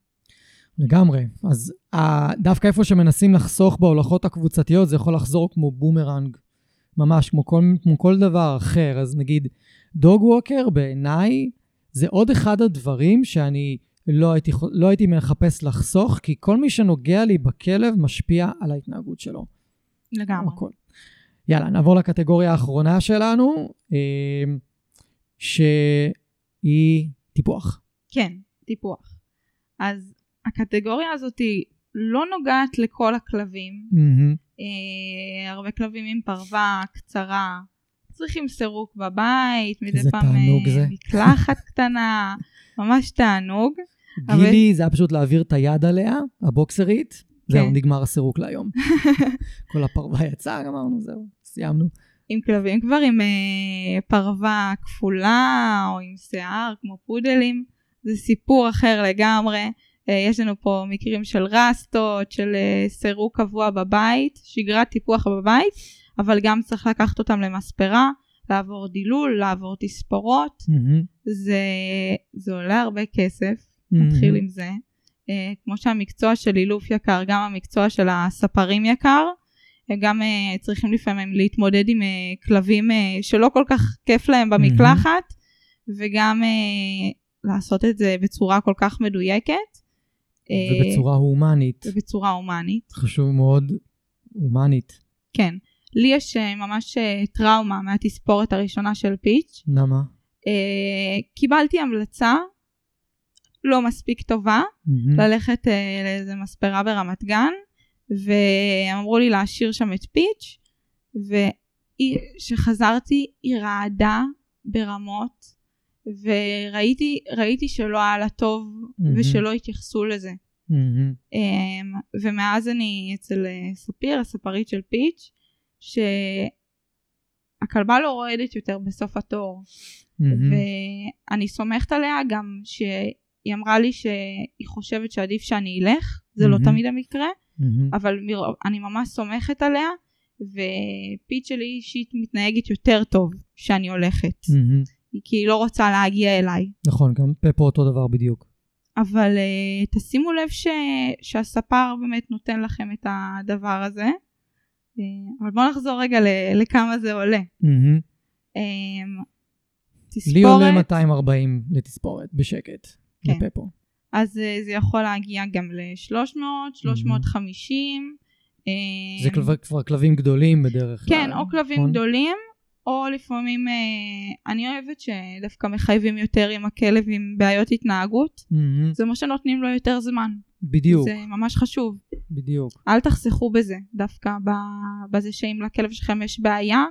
לגמרי. אז ה- דווקא איפה שמנסים לחסוך בהולכות הקבוצתיות, זה יכול לחזור כמו בומרנג, ממש כמו כל, כמו כל דבר אחר. אז נגיד, dog walker בעיניי זה עוד אחד הדברים שאני לא הייתי, לא הייתי מחפש לחסוך, כי כל מי שנוגע לי בכלב משפיע על ההתנהגות שלו. לגמרי. הכל. יאללה, נעבור לקטגוריה האחרונה שלנו, אה, שהיא טיפוח. כן, טיפוח. אז הקטגוריה הזאת היא לא נוגעת לכל הכלבים. מהמם. אה, הרבה כלבים עם פרווה קצרה, צריכים סירוק בבית, מדי פעם אה. מקלחת קטנה, ממש תענוג. אבל- גילי, זה היה פשוט להעביר את היד עליה, הבוקסרית, זהו, כן. נגמר הסירוק להיום. כל הפרווה יצאה, גמרנו, זהו, סיימנו. עם כלבים כבר עם אה, פרווה כפולה או עם שיער כמו פודלים, זה סיפור אחר לגמרי. אה, יש לנו פה מקרים של רסטות, של אה, סירוק קבוע בבית, שגרת טיפוח בבית, אבל גם צריך לקחת אותם למספרה, לעבור דילול, לעבור תספורות. מהמם, זה, זה עולה הרבה כסף, מהמם. נתחיל עם זה. אה, כמו שהמקצוע של אילוף יקר, גם המקצוע של הספרים יקר. הם גם uh, צריכים לפעמים להתמודד עם uh, כלבים uh, שלא כל כך כיף להם במקלחת, mm-hmm. וגם uh, לעשות את זה בצורה כל כך מדויקת. ובצורה הומנית. ובצורה הומנית. חשוב מאוד, הומנית. כן. לי יש uh, ממש טראומה מהתספורת הראשונה של פיץ'. למה? קיבלתי המלצה לא מספיק טובה, mm-hmm. ללכת uh, לאיזה מספרה ברמת גן, והם אמרו לי להשאיר שם את פיץ', וכשחזרתי היא רעדה ברמות, וראיתי שלא היה לה טוב mm-hmm. ושלא התייחסו לזה. Mm-hmm. ומאז אני אצל אה, ספיר, הספרית של פיץ', שהכלבה לא רועדת יותר בסוף התור. Mm-hmm. ואני סומכת עליה גם שהיא אמרה לי שהיא חושבת שעדיף שאני אלך, זה mm-hmm. לא תמיד המקרה, mm-hmm. אבל אני ממש סומכת עליה, ופיט שלי אישית מתנהגת יותר טוב שאני הולכת. Mm-hmm. כי היא לא רוצה להגיע אליי. נכון, גם פפו אותו דבר בדיוק. אבל uh, תשימו לב ש, שהספר באמת נותן לכם את הדבר הזה. Uh, אבל בואו נחזור רגע ל, לכמה זה עולה. Mm-hmm. Um, תספורת... לי עולה 240 לתספורת, בשקט, כן. לפפו. אז אה, זה יכול להגיע גם ל-300, 350. אה, זה כבר, כבר כלבים גדולים בדרך כלל. כן, או כלבים נכון? גדולים, או לפעמים אה, אני אוהבת שדווקא מחייבים יותר עם הכלב עם בעיות התנהגות. Mm-hmm. זה מה שנותנים לו יותר זמן. בדיוק. זה ממש חשוב. בדיוק. אל תחסכו בזה, דווקא בזה שאם לכלב שלכם יש בעיה,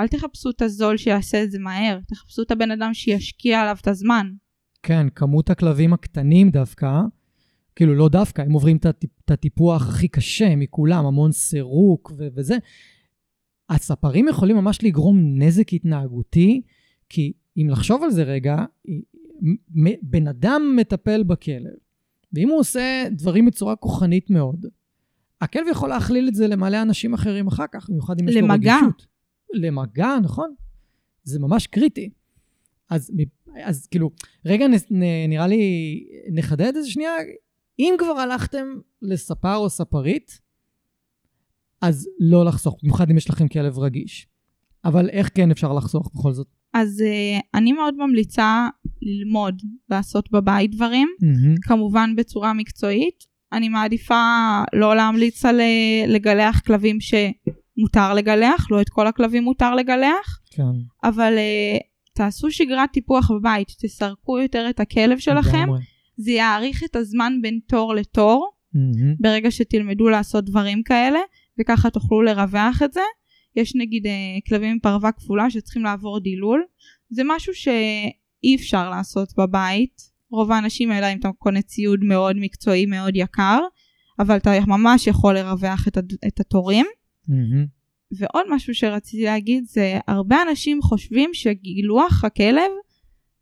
אל תחפשו את הזול שיעשה את זה מהר, תחפשו את הבן אדם שישקיע עליו את הזמן. כן, כמות הכלבים הקטנים דווקא, כאילו לא דווקא, הם עוברים את הטיפוח הכי קשה מכולם, המון סירוק ו- וזה. הספרים יכולים ממש לגרום נזק התנהגותי, כי אם לחשוב על זה רגע, בן אדם מטפל בכלב, ואם הוא עושה דברים בצורה כוחנית מאוד, הכלב יכול להכליל את זה למלא אנשים אחרים אחר כך, במיוחד אם יש לו רגישות. למגע, נכון. זה ממש קריטי. אז, אז כאילו, רגע נ, נ, נראה לי נחדד איזה שנייה, אם כבר הלכתם לספר או ספרית, אז לא לחסוך, במיוחד אם יש לכם כלב רגיש. אבל איך כן אפשר לחסוך בכל זאת? אז uh, אני מאוד ממליצה ללמוד לעשות בבית דברים, mm-hmm. כמובן בצורה מקצועית. אני מעדיפה לא להמליץ על אה, לגלח כלבים שמותר לגלח, לא את כל הכלבים מותר לגלח, כן. אבל uh, תעשו שגרת טיפוח בבית, תסרקו יותר את הכלב שלכם, זה יאריך את הזמן בין תור לתור, mm-hmm. ברגע שתלמדו לעשות דברים כאלה, וככה תוכלו לרווח את זה. יש נגיד אה, כלבים עם פרווה כפולה שצריכים לעבור דילול, זה משהו שאי אפשר לעשות בבית, רוב האנשים האלה אם אתה קונה ציוד מאוד מקצועי מאוד יקר, אבל אתה ממש יכול לרווח את, את התורים. Mm-hmm. ועוד משהו שרציתי להגיד זה הרבה אנשים חושבים שגילוח הכלב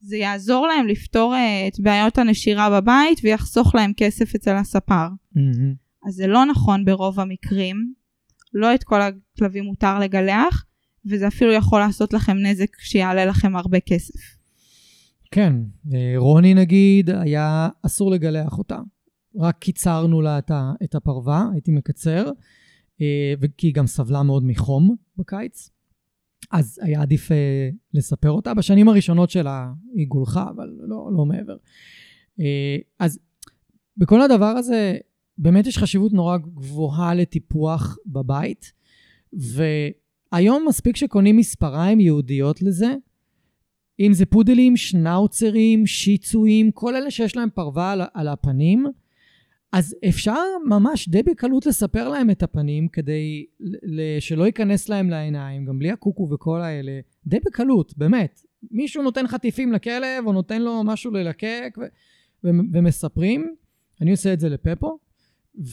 זה יעזור להם לפתור uh, את בעיות הנשירה בבית ויחסוך להם כסף אצל הספר. Mm-hmm. אז זה לא נכון ברוב המקרים, לא את כל הכלבים מותר לגלח, וזה אפילו יכול לעשות לכם נזק שיעלה לכם הרבה כסף. כן, אה, רוני נגיד, היה אסור לגלח אותה. רק קיצרנו לה את הפרווה, הייתי מקצר. אה, כי היא גם סבלה מאוד מחום בקיץ, אז היה עדיף אה, לספר אותה. בשנים הראשונות שלה היא גולחה, אבל לא, לא מעבר. אה, אז בכל הדבר הזה, באמת יש חשיבות נורא גבוהה לטיפוח בבית, והיום מספיק שקונים מספריים ייעודיות לזה, אם זה פודלים, שנאוצרים, שיצויים, כל אלה שיש להם פרווה על, על הפנים, אז אפשר ממש די בקלות לספר להם את הפנים כדי שלא ייכנס להם לעיניים, גם בלי הקוקו וכל האלה, די בקלות, באמת. מישהו נותן חטיפים לכלב או נותן לו משהו ללקק ו- ו- ומספרים. אני עושה את זה לפפו,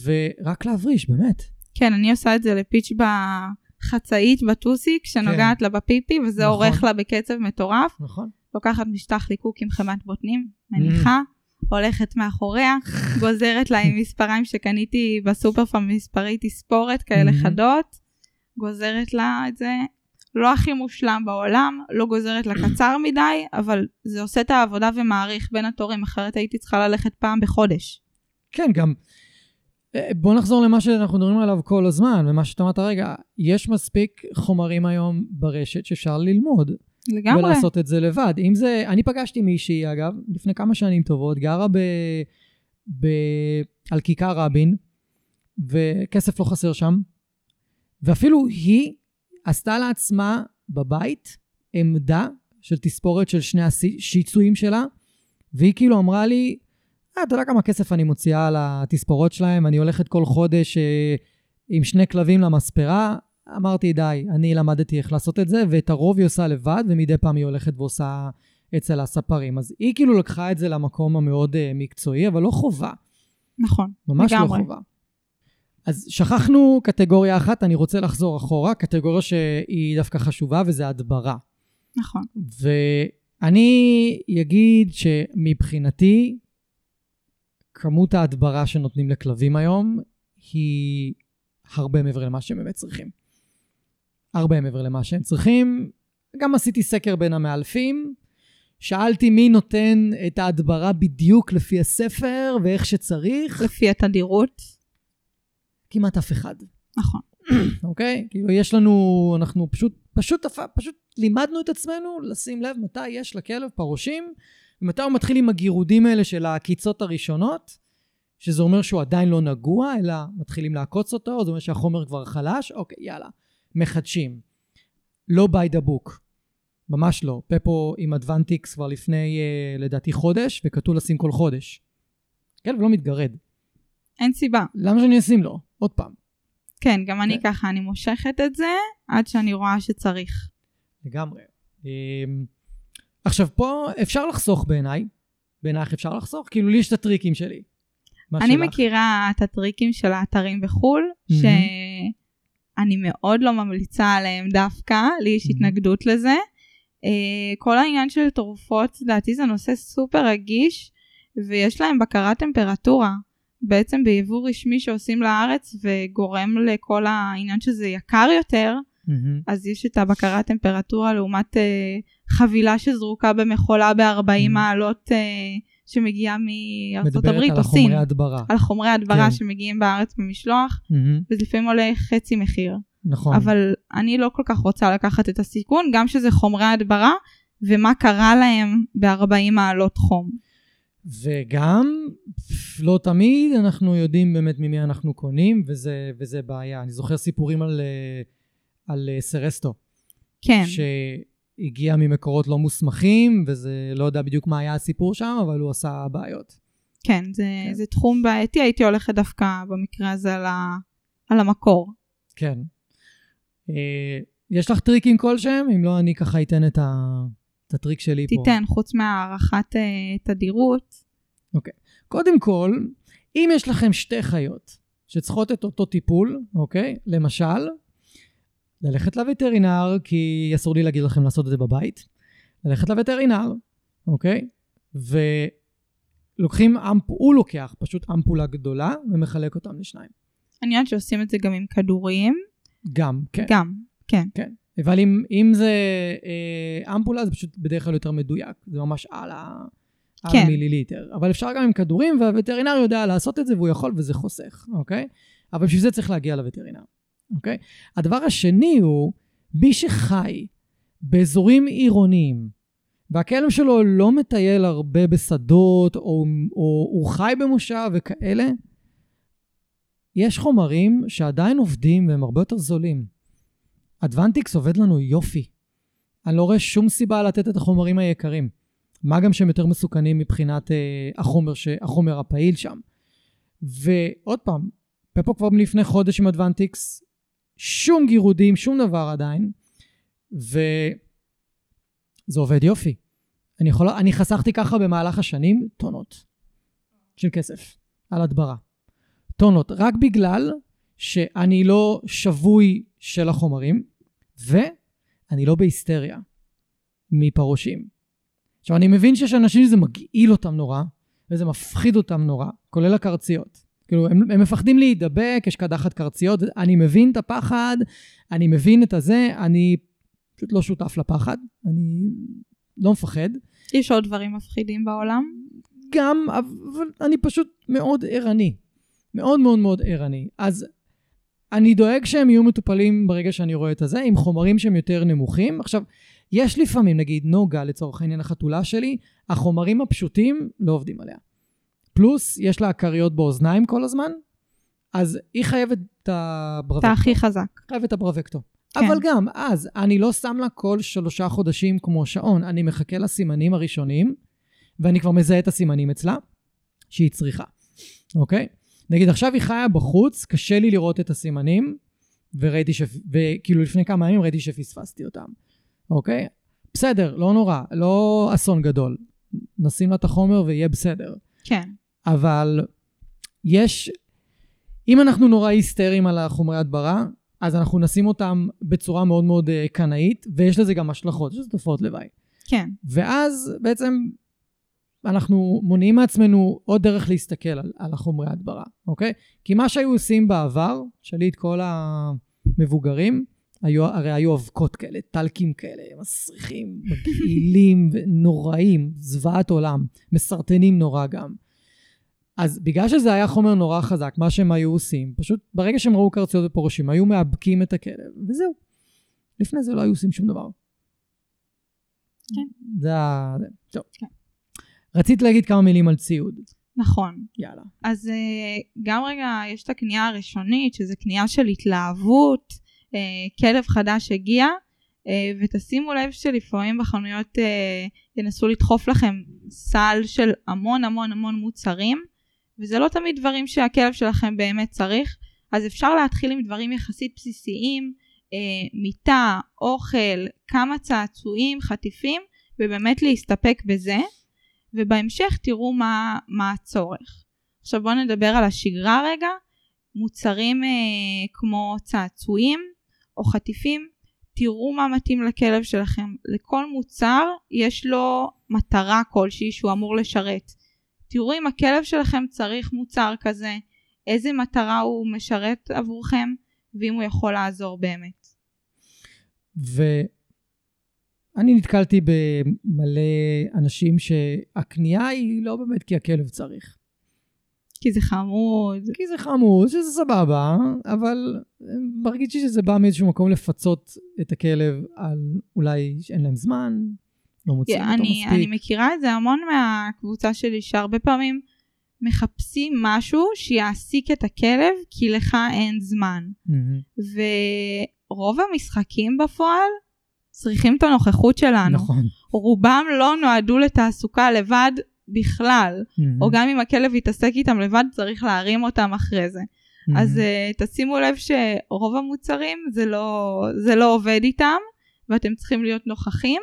ורק להבריש, באמת. כן, אני עושה את זה לפיץ' בחצאית בטוסיק, שנוגעת כן. לה בפיפי, וזה נכון. עורך לה בקצב מטורף. נכון. לוקחת משטח ליקוק עם חמת בוטנים, מניחה. Mm. הולכת מאחוריה, גוזרת לה עם מספריים שקניתי בסופר פארם, מספרי תספורת כאלה חדות, גוזרת לה את זה. לא הכי מושלם בעולם, לא גוזרת לה קצר מדי, אבל זה עושה את העבודה ומעריך בין התורים, אחרת הייתי צריכה ללכת פעם בחודש. כן, גם... אה, בוא נחזור למה שאנחנו מדברים עליו כל הזמן, ומה שאתה אמרת רגע, יש מספיק חומרים היום ברשת שאפשר ללמוד. לגמרי. ולעשות את זה לבד. אם זה, אני פגשתי מישהי, אגב, לפני כמה שנים טובות, גרה ב... ב... על כיכר רבין, וכסף לא חסר שם, ואפילו היא עשתה לעצמה בבית עמדה של תספורת של שני השיצויים שלה, והיא כאילו אמרה לי, אה, אתה יודע כמה כסף אני מוציאה על התספורות שלהם? אני הולכת כל חודש אה, עם שני כלבים למספרה. אמרתי, די, אני למדתי איך לעשות את זה, ואת הרוב היא עושה לבד, ומדי פעם היא הולכת ועושה אצל הספרים. אז היא כאילו לקחה את זה למקום המאוד uh, מקצועי, אבל לא חובה. נכון, ממש לא לגמרי. לא חובה. אז שכחנו קטגוריה אחת, אני רוצה לחזור אחורה, קטגוריה שהיא דווקא חשובה, וזה הדברה. נכון. ואני אגיד שמבחינתי, כמות ההדברה שנותנים לכלבים היום היא הרבה מעבר למה שהם באמת צריכים. הרבה מעבר למה שהם צריכים. גם עשיתי סקר בין המאלפים, שאלתי מי נותן את ההדברה בדיוק לפי הספר ואיך שצריך. לפי התדירות. כמעט אף אחד. נכון. אוקיי? כאילו יש לנו, אנחנו פשוט, פשוט, פשוט לימדנו את עצמנו לשים לב מתי יש לכלב פרושים, ומתי הוא מתחיל עם הגירודים האלה של העקיצות הראשונות, שזה אומר שהוא עדיין לא נגוע, אלא מתחילים לעקוץ אותו, זה אומר שהחומר כבר חלש, אוקיי, יאללה, מחדשים. לא by the book. ממש לא. פפו עם אדוונטיקס כבר לפני, אה, לדעתי, חודש, וכתוב לשים כל חודש. כן, ולא מתגרד. אין סיבה. למה שאני אשים לו? עוד פעם. כן, גם אני ככה, אני מושכת את זה עד שאני רואה שצריך. לגמרי. אמ, עכשיו, פה אפשר לחסוך בעיניי. בעינייך אפשר לחסוך? כאילו, לי יש את הטריקים שלי. אני שלך? מכירה את הטריקים של האתרים בחו"ל, mm-hmm. שאני מאוד לא ממליצה עליהם דווקא, לי יש mm-hmm. התנגדות לזה. Uh, כל העניין של תרופות, לדעתי זה נושא סופר רגיש, ויש להם בקרת טמפרטורה. בעצם ביבוא רשמי שעושים לארץ וגורם לכל העניין שזה יקר יותר, mm-hmm. אז יש את הבקרת טמפרטורה לעומת uh, חבילה שזרוקה במכולה ב-40 mm-hmm. מעלות uh, שמגיעה מארצות הברית או סין. מדברת על החומרי הדברה. על חומרי הדברה כן. שמגיעים בארץ במשלוח, mm-hmm. וזה לפעמים עולה חצי מחיר. נכון. אבל אני לא כל כך רוצה לקחת את הסיכון, גם שזה חומרי הדברה, ומה קרה להם ב-40 מעלות חום. וגם, לא תמיד אנחנו יודעים באמת ממי אנחנו קונים, וזה, וזה בעיה. אני זוכר סיפורים על, אה, על אה, סרסטו. כן. שהגיע ממקורות לא מוסמכים, וזה לא יודע בדיוק מה היה הסיפור שם, אבל הוא עשה בעיות. כן, זה, כן. זה תחום בעייתי, הייתי הולכת דווקא במקרה הזה על, ה, על המקור. כן. אה, יש לך טריקים כלשהם? אם לא, אני ככה אתן את ה... את הטריק שלי תיתן, פה. תיתן, חוץ מהערכת uh, תדירות. אוקיי. קודם כל, אם יש לכם שתי חיות שצריכות את אותו טיפול, אוקיי? למשל, ללכת לווטרינר, כי אסור לי להגיד לכם לעשות את זה בבית. ללכת לווטרינר, אוקיי? ולוקחים אמפ... הוא לוקח פשוט אמפולה גדולה ומחלק אותם לשניים. אני יודעת שעושים את זה גם עם כדורים. גם, כן. גם, כן. כן. אבל אם, אם זה אה, אמפולה, זה פשוט בדרך כלל יותר מדויק. זה ממש על, ה, כן. על המיליליטר. אבל אפשר גם עם כדורים, והווטרינר יודע לעשות את זה, והוא יכול וזה חוסך, אוקיי? אבל בשביל זה צריך להגיע לווטרינר, אוקיי? הדבר השני הוא, מי שחי באזורים עירוניים, והכלב שלו לא מטייל הרבה בשדות, או, או הוא חי במושב וכאלה, יש חומרים שעדיין עובדים והם הרבה יותר זולים. אדוונטיקס עובד לנו יופי. אני לא רואה שום סיבה לתת את החומרים היקרים. מה גם שהם יותר מסוכנים מבחינת אה, החומר, ש... החומר הפעיל שם. ועוד פעם, פפו כבר מלפני חודש עם אדוונטיקס, שום גירודים, שום דבר עדיין, וזה עובד יופי. אני, יכול... אני חסכתי ככה במהלך השנים טונות של כסף על הדברה. טונות, רק בגלל שאני לא שבוי של החומרים, ואני לא בהיסטריה מפרושים. עכשיו, אני מבין שיש אנשים שזה מגעיל אותם נורא, וזה מפחיד אותם נורא, כולל הקרציות. כאילו, הם, הם מפחדים להידבק, יש קדחת קרציות, אני מבין את הפחד, אני מבין את הזה, אני פשוט לא שותף לפחד, אני לא מפחד. יש עוד דברים מפחידים בעולם? גם, אבל אני פשוט מאוד ערני. מאוד מאוד מאוד ערני. אז אני דואג שהם יהיו מטופלים ברגע שאני רואה את הזה, עם חומרים שהם יותר נמוכים. עכשיו, יש לפעמים, נגיד נוגה, לצורך העניין החתולה שלי, החומרים הפשוטים לא עובדים עליה. פלוס, יש לה כריות באוזניים כל הזמן, אז היא חייבת את הברבקטו. אתה הכי חזק. חייבת את הברבקטו. כן. אבל גם אז, אני לא שם לה כל שלושה חודשים כמו שעון, אני מחכה לסימנים הראשונים, ואני כבר מזהה את הסימנים אצלה, שהיא צריכה, אוקיי? נגיד עכשיו היא חיה בחוץ, קשה לי לראות את הסימנים, וראיתי ש... וכאילו לפני כמה ימים ראיתי שפספסתי אותם, אוקיי? בסדר, לא נורא, לא אסון גדול. נשים לה את החומר ויהיה בסדר. כן. אבל יש, אם אנחנו נורא היסטריים על החומרי הדברה, אז אנחנו נשים אותם בצורה מאוד מאוד אה, קנאית, ויש לזה גם השלכות, יש לזה תופעות לוואי. כן. ואז בעצם אנחנו מונעים מעצמנו עוד דרך להסתכל על, על החומרי הדברה, אוקיי? כי מה שהיו עושים בעבר, תשאלי את כל המבוגרים, היו, הרי היו אבקות כאלה, טלקים כאלה, מסריחים, מגעילים ונוראים, זוועת עולם, מסרטנים נורא גם. אז בגלל שזה היה חומר נורא חזק, מה שהם היו עושים, פשוט ברגע שהם ראו קרציות ופורשים, היו מאבקים את הכלב, וזהו. לפני זה לא היו עושים שום דבר. כן. זה ה... זה. טוב. כן. רצית להגיד כמה מילים על ציוד. נכון. יאללה. אז אה, גם רגע יש את הקנייה הראשונית, שזה קנייה של התלהבות, אה, כלב חדש הגיע, אה, ותשימו לב שלפעמים בחנויות ינסו לדחוף לכם סל של המון המון המון מוצרים, וזה לא תמיד דברים שהכלב שלכם באמת צריך, אז אפשר להתחיל עם דברים יחסית בסיסיים, מיטה, אוכל, כמה צעצועים, חטיפים, ובאמת להסתפק בזה. ובהמשך תראו מה, מה הצורך. עכשיו בואו נדבר על השגרה רגע. מוצרים אה, כמו צעצועים או חטיפים, תראו מה מתאים לכלב שלכם. לכל מוצר יש לו מטרה כלשהי שהוא אמור לשרת. תראו אם הכלב שלכם צריך מוצר כזה, איזה מטרה הוא משרת עבורכם, ואם הוא יכול לעזור באמת. ו... אני נתקלתי במלא אנשים שהקנייה היא לא באמת כי הכלב צריך. כי זה חמוד. כי זה חמוד, שזה סבבה, אבל מרגיש לי שזה בא מאיזשהו מקום לפצות את הכלב על אולי שאין להם זמן, לא מוצאים yeah, אותו אני, מספיק. אני מכירה את זה המון מהקבוצה שלי, שהרבה פעמים מחפשים משהו שיעסיק את הכלב, כי לך אין זמן. Mm-hmm. ורוב המשחקים בפועל, צריכים את הנוכחות שלנו. נכון. רובם לא נועדו לתעסוקה לבד בכלל, Mm-hmm. או גם אם הכלב יתעסק איתם לבד, צריך להרים אותם אחרי זה. Mm-hmm. אז uh, תשימו לב שרוב המוצרים זה לא, זה לא עובד איתם, ואתם צריכים להיות נוכחים.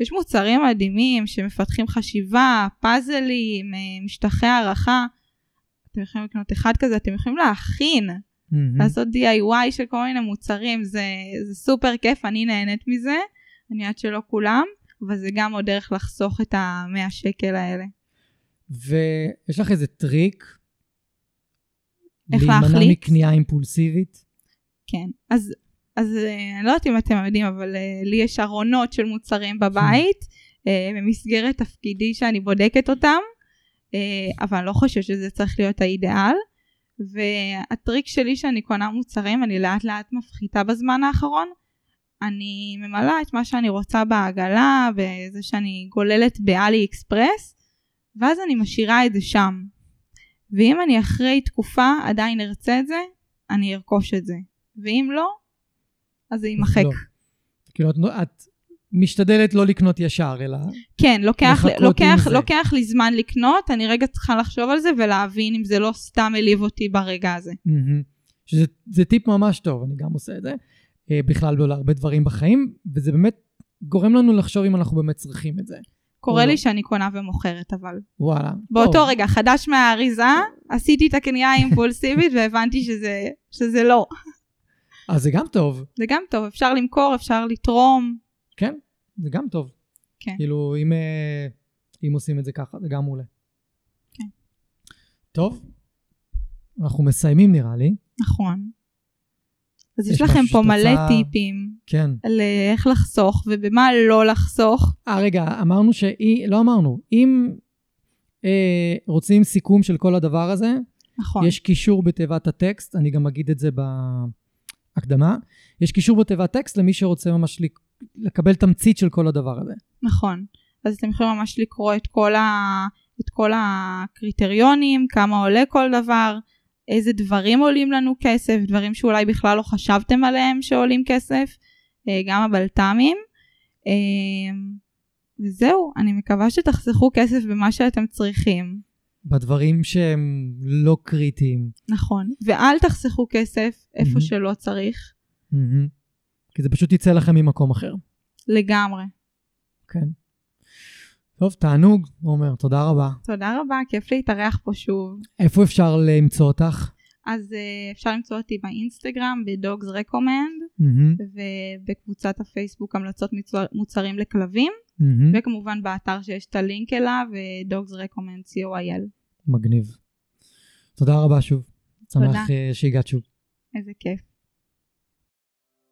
יש מוצרים מדהימים שמפתחים חשיבה, פאזלים, אה, משטחי הרחה. אתם יכולים לקנות אחד כזה, אתם יכולים להכין. Mm-hmm. לעשות DIY של כל מיני מוצרים, זה, זה סופר כיף, אני נהנית מזה, אני יודעת שלא כולם, אבל זה גם עוד דרך לחסוך את המאה שקל האלה. ויש לך איזה טריק? איך להימנע להחליט? מקנייה אימפולסיבית? כן, אז, אז אה, אני לא יודעת אם אתם יודעים, אבל אה, לי יש ארונות של מוצרים בבית, אה, במסגרת תפקידי שאני בודקת אותם, אבל אני לא חושבת שזה צריך להיות האידיאל. והטריק שלי שאני קונה מוצרים, אני לאט לאט מפחיתה בזמן האחרון. אני ממלאה את מה שאני רוצה בעגלה, בזה שאני גוללת באלי אקספרס, ואז אני משאירה את זה שם. ואם אני אחרי תקופה עדיין ארצה את זה, אני ארכוש את זה. ואם לא, אז זה יימחק. לא. כאילו, את, את משתדלת לא לקנות ישר, אלא... כן, לוקח, לוקח. לוקח לי זמן לקנות, אני רגע צריכה לחשוב על זה ולהבין אם זה לא סתם העליב אותי ברגע הזה. שזה זה טיפ ממש טוב, אני גם עושה את זה. אה, בכלל לא להרבה דברים בחיים, וזה באמת גורם לנו לחשוב אם אנחנו באמת צריכים את זה. קורה או לי לא. שאני קונה ומוכרת אבל. וואלה. באותו טוב. רגע, חדש מהאריזה, עשיתי את הקנייה האימפולסיבית והבנתי שזה, שזה לא. אז זה גם טוב. זה גם טוב, אפשר למכור, אפשר לתרום. כן, זה גם טוב. כן. כאילו, אם, אה, אם עושים את זה ככה, זה גם מעולה. כן. טוב, אנחנו מסיימים נראה לי. נכון. אז יש לכם פה מלא שאת רוצה- טיפים כן. על אה, איך לחסוך ובמה לא לחסוך. אה, רגע, אמרנו שהיא, לא אמרנו, אם אה, רוצים סיכום של כל הדבר הזה, נכון. יש קישור בתיבת הטקסט, אני גם אגיד את זה בהקדמה. יש קישור בתיבת טקסט למי שרוצה ממש לק- לקבל תמצית של כל הדבר הזה. נכון. אז אתם יכולים ממש לקרוא את כל, ה... את כל הקריטריונים, כמה עולה כל דבר, איזה דברים עולים לנו כסף, דברים שאולי בכלל לא חשבתם עליהם שעולים כסף, אה, גם הבלת"מים. אה, וזהו, אני מקווה שתחסכו כסף במה שאתם צריכים. בדברים שהם לא קריטיים. נכון. ואל תחסכו כסף איפה מהמם. שלא צריך. מהמם. כי זה פשוט יצא לכם ממקום אחר. לגמרי. כן. טוב, תענוג, עומר, תודה רבה. תודה רבה, כיף להתארח פה שוב. איפה אפשר למצוא אותך? אז uh, אפשר למצוא אותי באינסטגרם, בדוגס רקומנד, מהמם, ובקבוצת הפייסבוק המלצות מוצר, מוצרים לכלבים, מהמם. וכמובן באתר שיש את הלינק אליו, דוגס רקומנד co.il. מגניב. תודה רבה שוב. תודה. שמח אה, שהגעת שוב. איזה כיף.